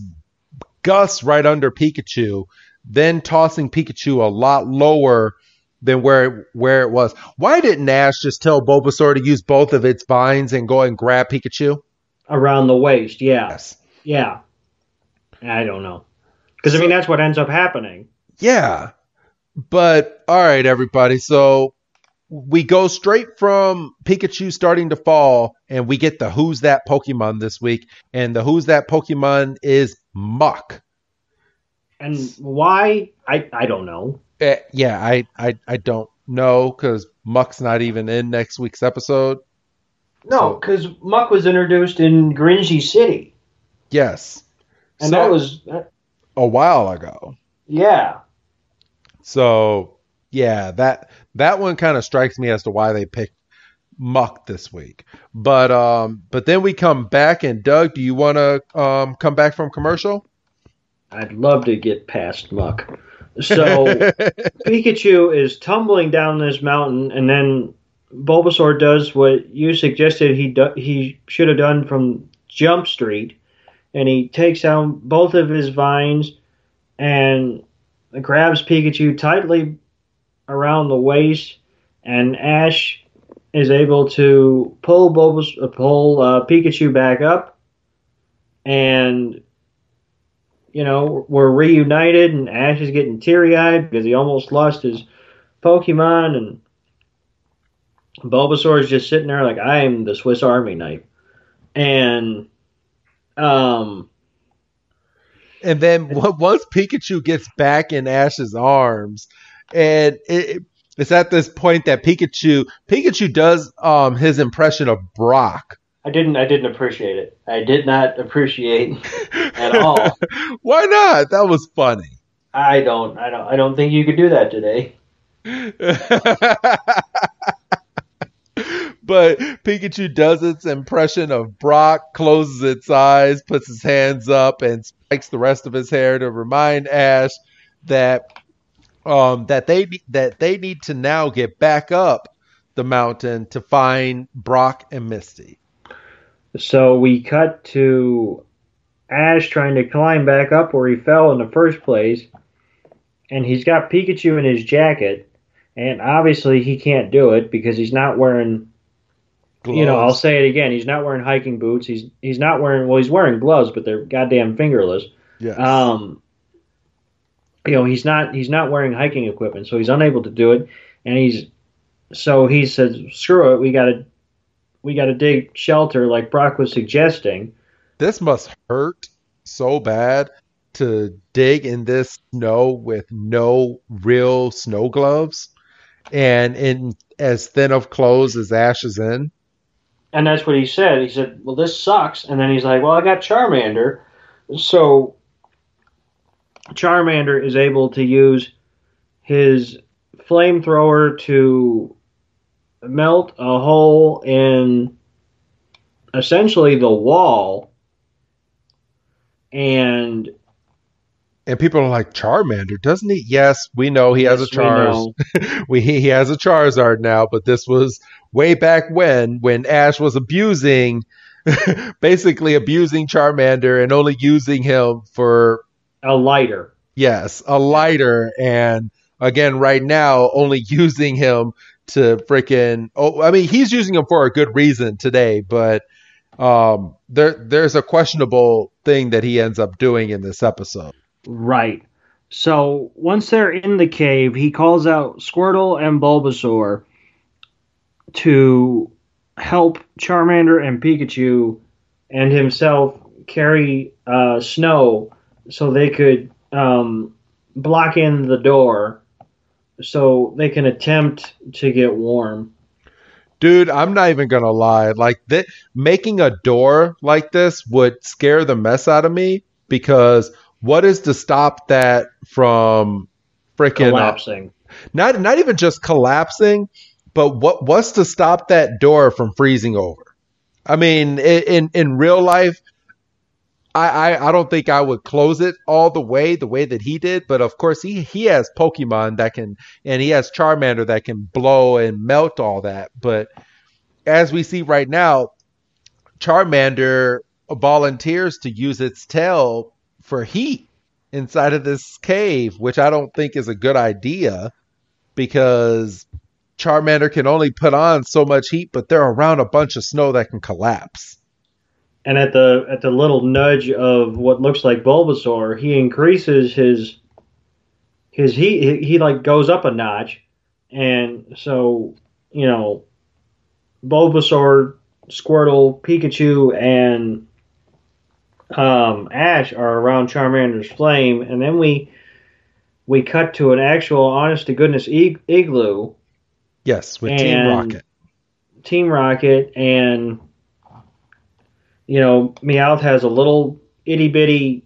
gusts right under pikachu then tossing pikachu a lot lower than where where it was why didn't ash just tell bulbasaur to use both of its vines and go and grab pikachu Around the waist, yeah. Yes. Yeah. I don't know. Because, I mean, that's what ends up happening. Yeah. But all right, everybody. So we go straight from Pikachu starting to fall, and we get the Who's That Pokemon this week. And the Who's That Pokemon is Muck. And why? I, I don't know. Eh, yeah, I, I, I don't know because Muck's not even in next week's episode. No, because Muck was introduced in Gringey City. Yes. And So- that was, a while ago. yeah. So yeah, that that one kind of strikes me as to why they picked Muck this week. But um, but then we come back and Doug, do you want to um come back from commercial? I'd love to get past Muck. So <laughs> Pikachu is tumbling down this mountain, and then Bulbasaur does what you suggested he do- he should have done from Jump Street, and he takes down both of his vines and grabs Pikachu tightly around the waist, and Ash is able to pull Bulbas- pull uh, Pikachu back up, and you know, we're reunited and Ash is getting teary eyed because he almost lost his Pokemon and Bulbasaur is just sitting there like I am the Swiss Army knife. And um and then once Pikachu gets back in Ash's arms, and it, it's at this point that Pikachu Pikachu does um his impression of Brock. I didn't I didn't appreciate it. I did not appreciate <laughs> At all. Why not? That was funny. I don't I don't I don't think you could do that today. <laughs> but Pikachu does its impression of Brock, closes its eyes, puts his hands up, and spikes the rest of his hair to remind Ash that um, that they that they need to now get back up the mountain to find Brock and Misty. So we cut to Ash trying to climb back up where he fell in the first place, and he's got Pikachu in his jacket, and obviously he can't do it because he's not wearing. You know, I'll say it again. He's not wearing hiking boots. He's he's not wearing well. He's wearing gloves, but they're goddamn fingerless. Yes. Um, you know, he's not he's not wearing hiking equipment, so he's unable to do it, and he's so he says, "Screw it, we got to we got to dig shelter," like Brock was suggesting. this must hurt so bad to dig in this snow with no real snow gloves and in as thin of clothes as Ash is in. And that's what he said. He said, "Well, this sucks." And then he's like, "Well, I got Charmander." So Charmander is able to use his flamethrower to melt a hole in essentially the wall and And people are like, Charmander, doesn't he? Yes, we know he has a Yes, we Charz. know. <laughs> We, he has a Charizard now, but this was way back when when Ash was abusing <laughs> basically abusing Charmander and only using him for a lighter. Yes, a lighter, and again, right now, only <laughs> using him to freaking. Oh, I mean, he's using him for a good reason today, but um, there there's a questionable thing that he ends up doing in this episode. Right. So once they're in the cave, he calls out Squirtle and Bulbasaur to help Charmander and Pikachu and himself carry uh, snow so they could um, block in the door so they can attempt to get warm. Dude, I'm not even gonna lie. Like that, making a door like this would scare the mess out of me because what is to stop that from freaking uh, Collapsing. not not even just collapsing, but what what's to stop that door from freezing over? I mean, in in real life, I, I I don't think I would close it all the way the way that he did, but of course he he has Pokemon that can and he has Charmander that can blow and melt all that. But as we see right now, Charmander volunteers to use its tail for heat inside of this cave, which I don't think is a good idea because Charmander can only put on so much heat, but they're around a bunch of snow that can collapse. And at the at the little nudge of what looks like Bulbasaur, he increases his his he he, he like goes up a notch, and so you know, Bulbasaur, Squirtle, Pikachu, and um, Ash are around Charmander's flame, and then we we cut to an actual, honest to goodness ig- igloo. Yes, with Team Rocket. Team Rocket, and you know, Meowth has a little itty bitty.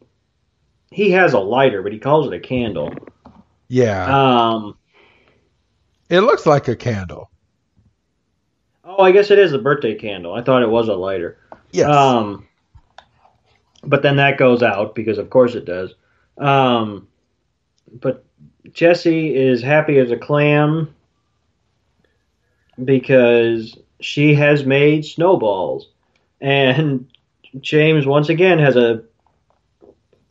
He has a lighter, but he calls it a candle. Yeah. Um. It looks like a candle. Oh, I guess it is a birthday candle. I thought it was a lighter. Yes. Um. But then that goes out because, of course, it does. Um. But Jessie is happy as a clam because she has made snowballs, and James once again has a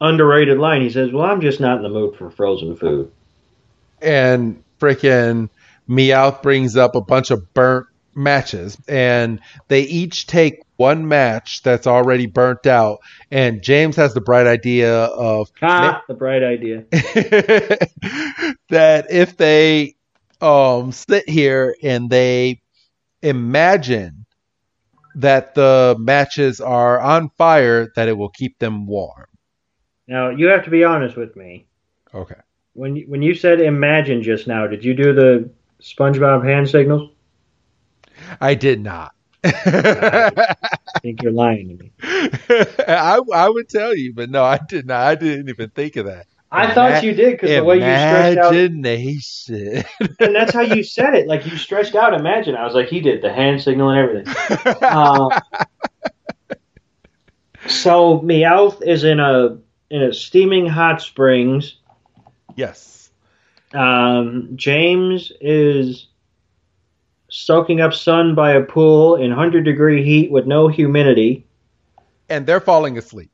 underrated line. He says, "Well, I'm just not in the mood for frozen food." and freaking Meowth brings up a bunch of burnt matches, and they each take one match that's already burnt out, and James has the bright idea of Ah, the bright idea. <laughs> that if they um sit here and they imagine that the matches are on fire, that it will keep them warm. Now you have to be honest with me. Okay. When you, when you said imagine just now, did you do the SpongeBob hand signals? I did not. I think you're lying to me. <laughs> I, I would tell you, but no, I did not. I didn't even think of that. I thought you did because the way you stretched out, Imagination. <laughs> and that's how you said it. Like you stretched out. Imagine. I was like, he did the hand signal and everything. Uh, <laughs> so Meowth is in a in a steaming hot springs. yes. Um, James is soaking up sun by a pool in hundred degree heat with no humidity. And they're falling asleep.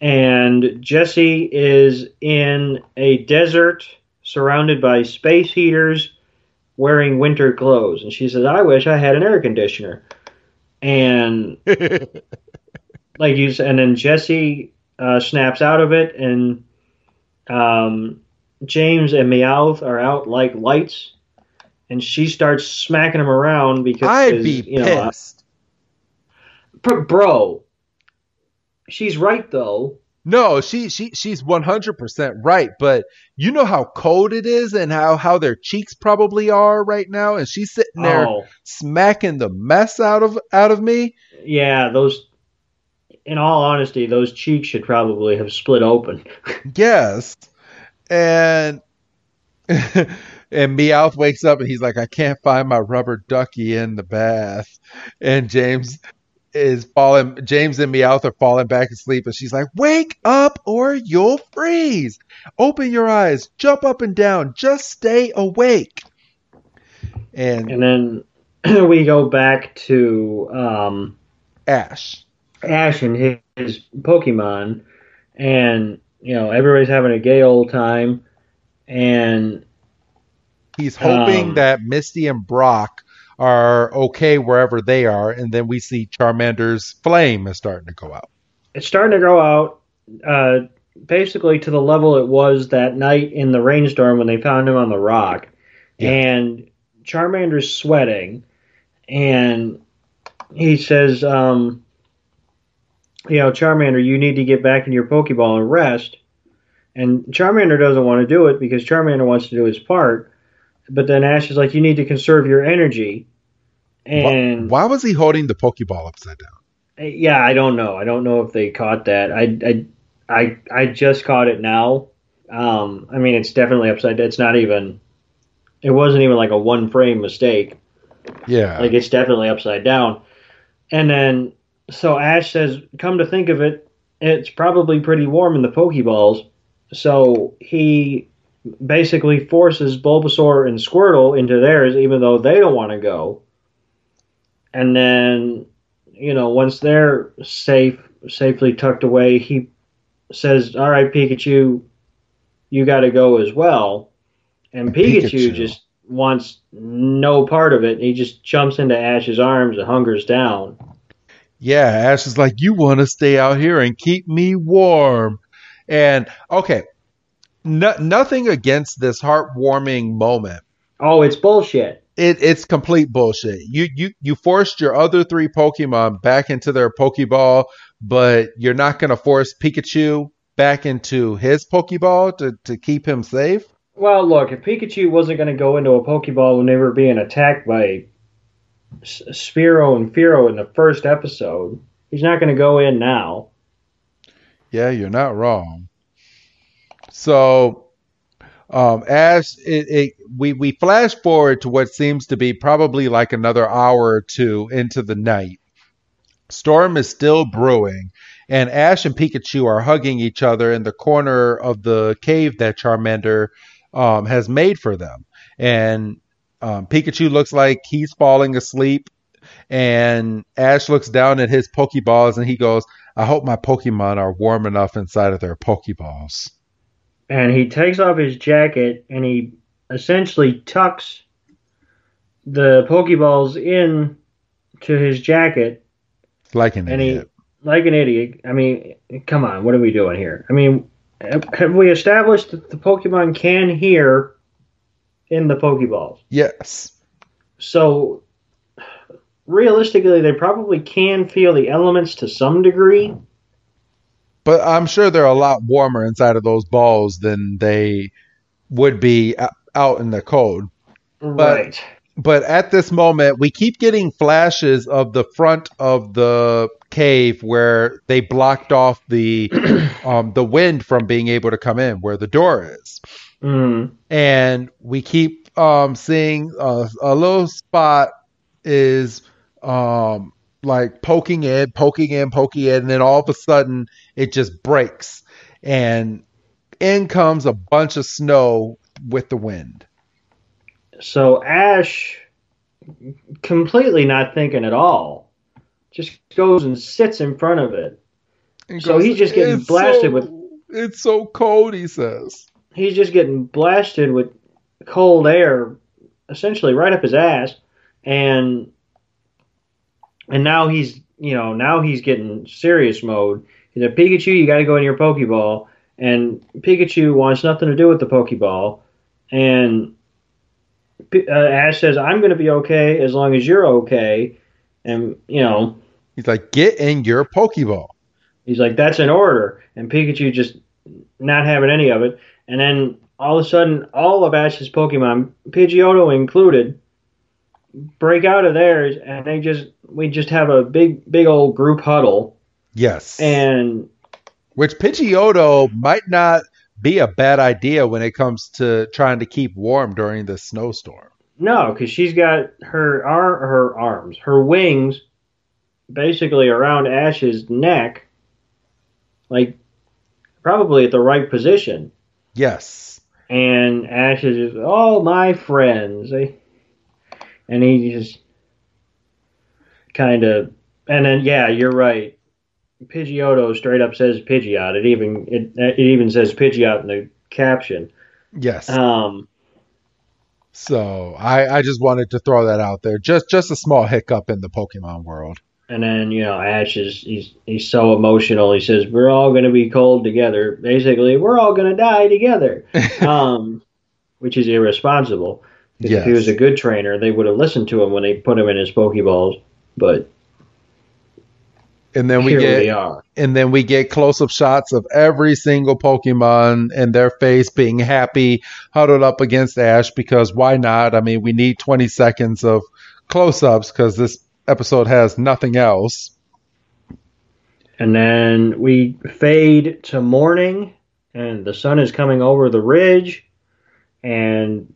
And Jessie is in a desert surrounded by space heaters wearing winter clothes. And she says I wish I had an air conditioner. And <laughs> like you said and then Jessie uh, snaps out of it and um, James and Meowth are out like lights. And she starts smacking him around because I'd be you know pissed. uh, bro she's right though No, she she she's one hundred percent right, but you know how cold it is and how how their cheeks probably are right now, and she's sitting there oh smacking the mess out of out of me. Yeah, those. In all honesty, those cheeks should probably have split open. <laughs> Yes, and <laughs> and Meowth wakes up and he's like, I can't find my rubber ducky in the bath, and James is falling. James and Meowth are falling back asleep, and she's like, Wake up or you'll freeze. Open your eyes, jump up and down, just stay awake. And And then <clears throat> we go back to um, Ash. Ash and his, his Pokemon, and you know everybody's having a gay old time, and He's hoping Um, that Misty and Brock are okay wherever they are, and then we see Charmander's flame is starting to go out. it's starting to go out. Uh, basically to the level it was that night in the rainstorm when they found him on the rock. Yeah. And Charmander's sweating, and he says, um, you know, Charmander, you need to get back in your Pokeball and rest. And Charmander doesn't want to do it because Charmander wants to do his part. But then Ash is like, you need to conserve your energy. And why, why was he holding the Pokeball upside down? yeah, I don't know. I don't know if they caught that. I, I, I, I just caught it now. Um, I mean, it's definitely upside down. It's not even. It wasn't even like a one frame mistake. Yeah. Like it's definitely upside down. And then so Ash says, "Come to think of it, it's probably pretty warm in the Pokeballs." So he basically forces Bulbasaur and Squirtle into theirs, even though they don't want to go. And then, you know, once they're safe, safely tucked away, he says, "All right, Pikachu, you got to go as well." And Pikachu, Pikachu. just wants no part of it. He just jumps into Ash's arms and hungers down. Yeah, Ash is like, you want to stay out here and keep me warm. And okay, no, nothing against this heartwarming moment. Oh, it's bullshit. It, it's complete bullshit. You you you forced your other three Pokemon back into their Pokeball, but you're not going to force Pikachu back into his Pokeball to, to keep him safe. Well, look, if Pikachu wasn't going to go into a Pokeball when they were being attacked by S- Spearow and Fearow in the first episode, he's not going to go in now. Yeah, you're not wrong. So, um, as it, it, we we flash forward to what seems to be probably like another hour or two into the night. Storm is still brewing, and Ash and Pikachu are hugging each other in the corner of the cave that Charmander um, has made for them. And um, Pikachu looks like he's falling asleep, and Ash looks down at his Pokeballs and he goes, I hope my Pokemon are warm enough inside of their Pokeballs. And he takes off his jacket and he essentially tucks the Pokeballs in to his jacket Like an And he- idiot. like an idiot. I mean, come on, what are we doing here? I mean, have we established that the Pokemon can hear in the Pokeballs? yes. So realistically, they probably can feel the elements to some degree. But I'm sure they're a lot warmer inside of those balls than they would be out in the cold. right. But at this moment, we keep getting flashes of the front of the cave where they blocked off the <clears throat> um, the wind from being able to come in, where the door is. Mm. and we keep um, seeing a, a little spot is um, like poking in, poking in, poking in, and then all of a sudden it just breaks, and in comes a bunch of snow with the wind. So Ash, completely not thinking at all, just goes and sits in front of it. And So he's just getting blasted so- with- It's so cold, he says. He's just getting blasted with cold air, essentially right up his ass, and and now he's you know now he's getting serious mode. He said, Pikachu, you got to go in your Pokeball, and Pikachu wants nothing to do with the Pokeball, and uh, Ash says, I'm going to be okay as long as you're okay, and you know He's like, get in your Pokeball. He's like, that's an order. And Pikachu just not having any of it. And then all of a sudden, all of Ash's Pokemon, Pidgeotto included, break out of theirs, and they just we just have a big big old group huddle. Yes. And Which Pidgeotto might not be a bad idea when it comes to trying to keep warm during the snowstorm. no, because she's got her ar- her arms, her wings, basically around Ash's neck, like probably at the right position. Yes. and Ash is just, oh my friends, They- and he just kind of, and then yeah, you're right. Pidgeotto straight up says Pidgeot. It even it, it even says Pidgeot in the caption. Yes. Um, so I, I just wanted to throw that out there. Just just a small hiccup in the Pokemon world. and then you know Ash is he's he's so emotional. He says we're all going to be cold together. Basically, we're all going to die together. <laughs> um, which is irresponsible. 'Cause If he was a good trainer, they would have listened to him when they put him in his Pokeballs. But And then we here get and then we get close up shots of every single Pokemon and their face being happy, huddled up against Ash because why not? I mean, we need 20 seconds of close ups because this episode has nothing else. And then we fade to morning, and the sun is coming over the ridge, and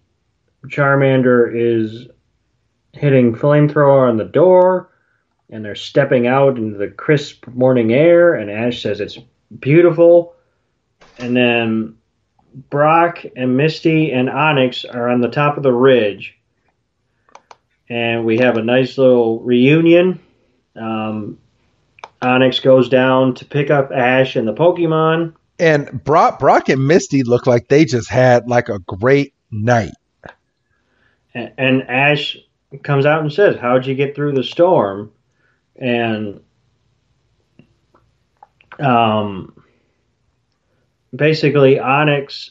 Charmander is hitting flamethrower on the door, and they're stepping out into the crisp morning air, and Ash says it's beautiful. And then Brock and Misty and Onix are on the top of the ridge, and we have a nice little reunion. Um, Onix goes down to pick up Ash and the Pokemon. And Brock, Brock and Misty look like they just had like a great night. And, Ash comes out and says, "How'd you get through the storm?" And um, basically Onix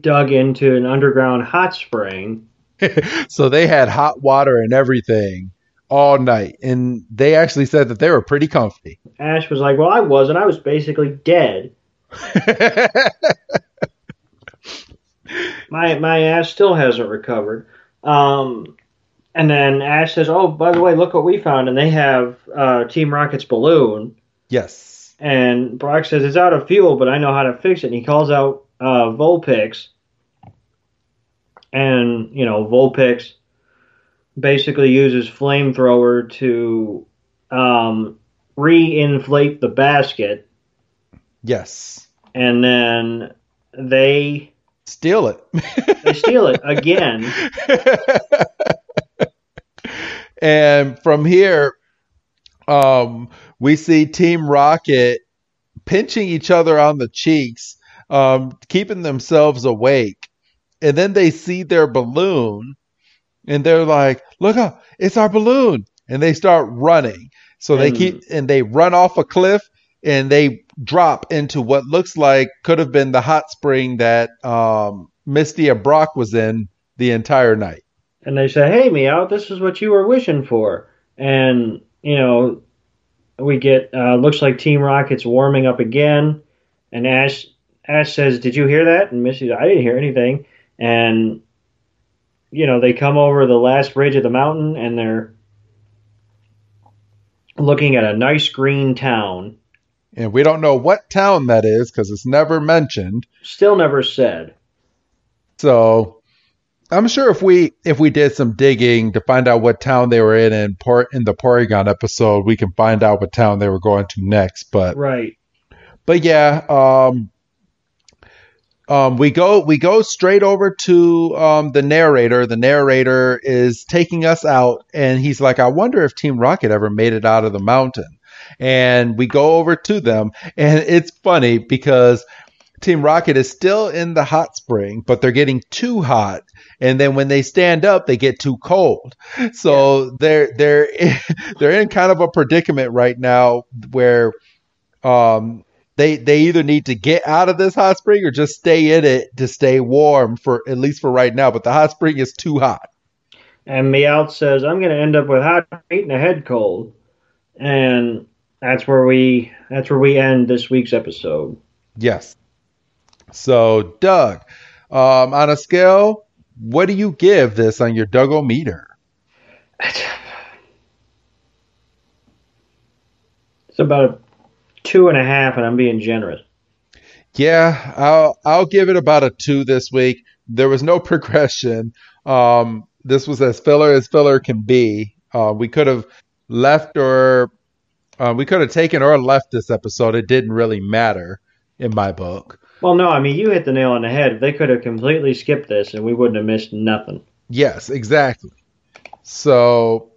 dug into an underground hot spring. <laughs> so they had hot water and everything all night, and they actually said that they were pretty comfy. Ash was like, "Well, I wasn't. I was basically dead." <laughs> my my ass still hasn't recovered. Um, and then Ash says, "Oh, by the way, look what we found!" And they have uh, Team Rocket's balloon. yes. And Brock says it's out of fuel, but I know how to fix it. And he calls out uh, Vulpix, and you know Vulpix basically uses flamethrower to um, re-inflate the basket, Yes. and then they Steal it. they steal it again. <laughs> and from here, um, we see Team Rocket pinching each other on the cheeks, um, keeping themselves awake. And then they see their balloon and they're like, look up, it's our balloon. And they start running. So they keep, and they run off a cliff and they drop into what looks like could have been the hot spring that um, Misty and Brock was in the entire night. and they say, "Hey, Meowth, this is what you were wishing for." And you know, we get uh, looks like Team Rocket's warming up again, and Ash Ash says, "Did you hear that?" And Misty, "I didn't hear anything." And you know, they come over the last ridge of the mountain, and they're looking at a nice green town. And we don't know what town that is because it's never mentioned. Still never said. So I'm sure if we if we did some digging to find out what town they were in in Port in the Porygon episode, we can find out what town they were going to next. But Right. but yeah, um, um, we go we go straight over to um, the narrator. The narrator is taking us out, and he's like, "I wonder if Team Rocket ever made it out of the mountain." And we go over to them, and it's funny because Team Rocket is still in the hot spring, but they're getting too hot, and then when they stand up, they get too cold. So they're they're <laughs> they're in kind of a predicament right now where um they they either need to get out of this hot spring or just stay in it to stay warm for at least for right now. But the hot spring is too hot. And Meowth says, I'm going to end up with hot feet and a head cold. And that's where we that's where we end this week's episode. Yes. So Doug, um, on a scale, what do you give this on your Dougometer? It's about a two and a half, and I'm being generous. Yeah, I'll I'll give it about a two this week. There was no <laughs> progression. Um, this was as filler as filler can be. Uh, we could have left or uh, we could have taken or left this episode. It didn't really matter in my book. Well, no, I mean you hit the nail on the head. They could have completely skipped this, and we wouldn't have missed nothing. Yes, exactly. So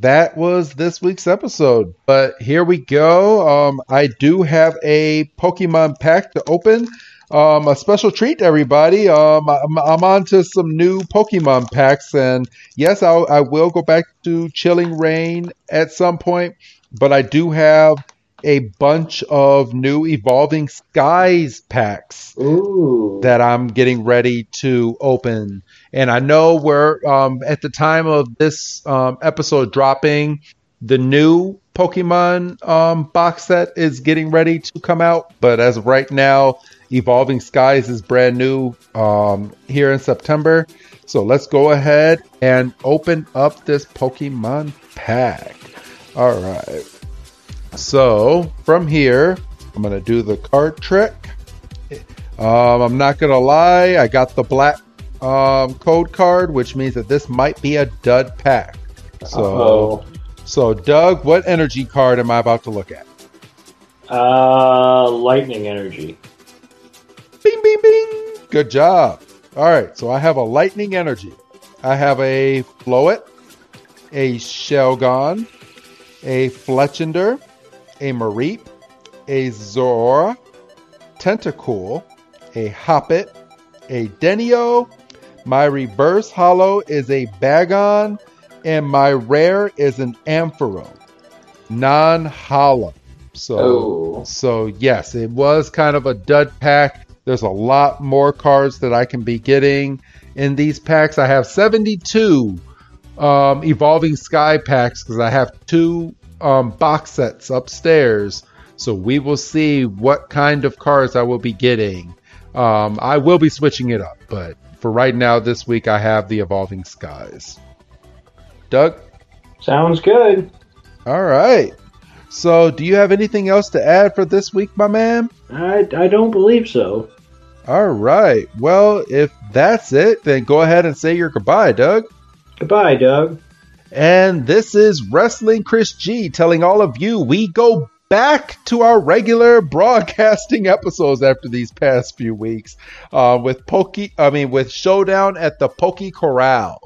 that was this week's episode. But here we go. Um, I do have a Pokemon pack to open. Um, a special treat to everybody. Um, I'm, I'm on to some new Pokemon packs, and yes, I'll, I will go back to Chilling Reign at some point. But I do have a bunch of new Evolving Skies packs Ooh. that I'm getting ready to open. And I know we're um, at the time of this um, episode dropping, the new Pokemon um, box set is getting ready to come out. But as of right now, Evolving Skies is brand new um, here in September. So let's go ahead and open up this Pokemon pack. All right. So from here, I'm going to do the card trick. Um, I'm not gonna lie, I got the black um, code card, which means that this might be a dud pack. So, Uh-oh. so Doug, what energy card am I about to look at? Uh, lightning energy. Bing, bing, bing. Good job. All right, so I have a lightning energy. I have a Floette, a Shelgon, a Fletchinder, a Mareep, a Zorua, Tentacool, a Hoppip, a Deino. My reverse holo is a Bagon, and my rare is an Ampharos, non holo. So Oh. So yes, it was kind of a dud pack. There's a lot more cards that I can be getting in these packs. I have 72 um, Evolving Sky packs because I have two um, box sets upstairs. So we will see what kind of cards I will be getting. Um, I will be switching it up, but for right now, this week I have the Evolving Skies. Doug? Sounds good. All right. So, do you have anything else to add for this week, my man? I, I don't believe so. All right. Well, if that's it, then go ahead and say your goodbye, Doug. Goodbye, Doug. And this is Wrestling Chris G telling all of you we go back to our regular broadcasting episodes after these past few weeks uh, with Pokey, I mean, with Showdown at the Pokey Corral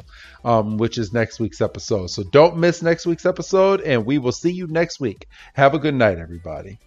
um, which is next week's episode. So don't miss next week's episode, and we will see you next week. Have a good night, everybody.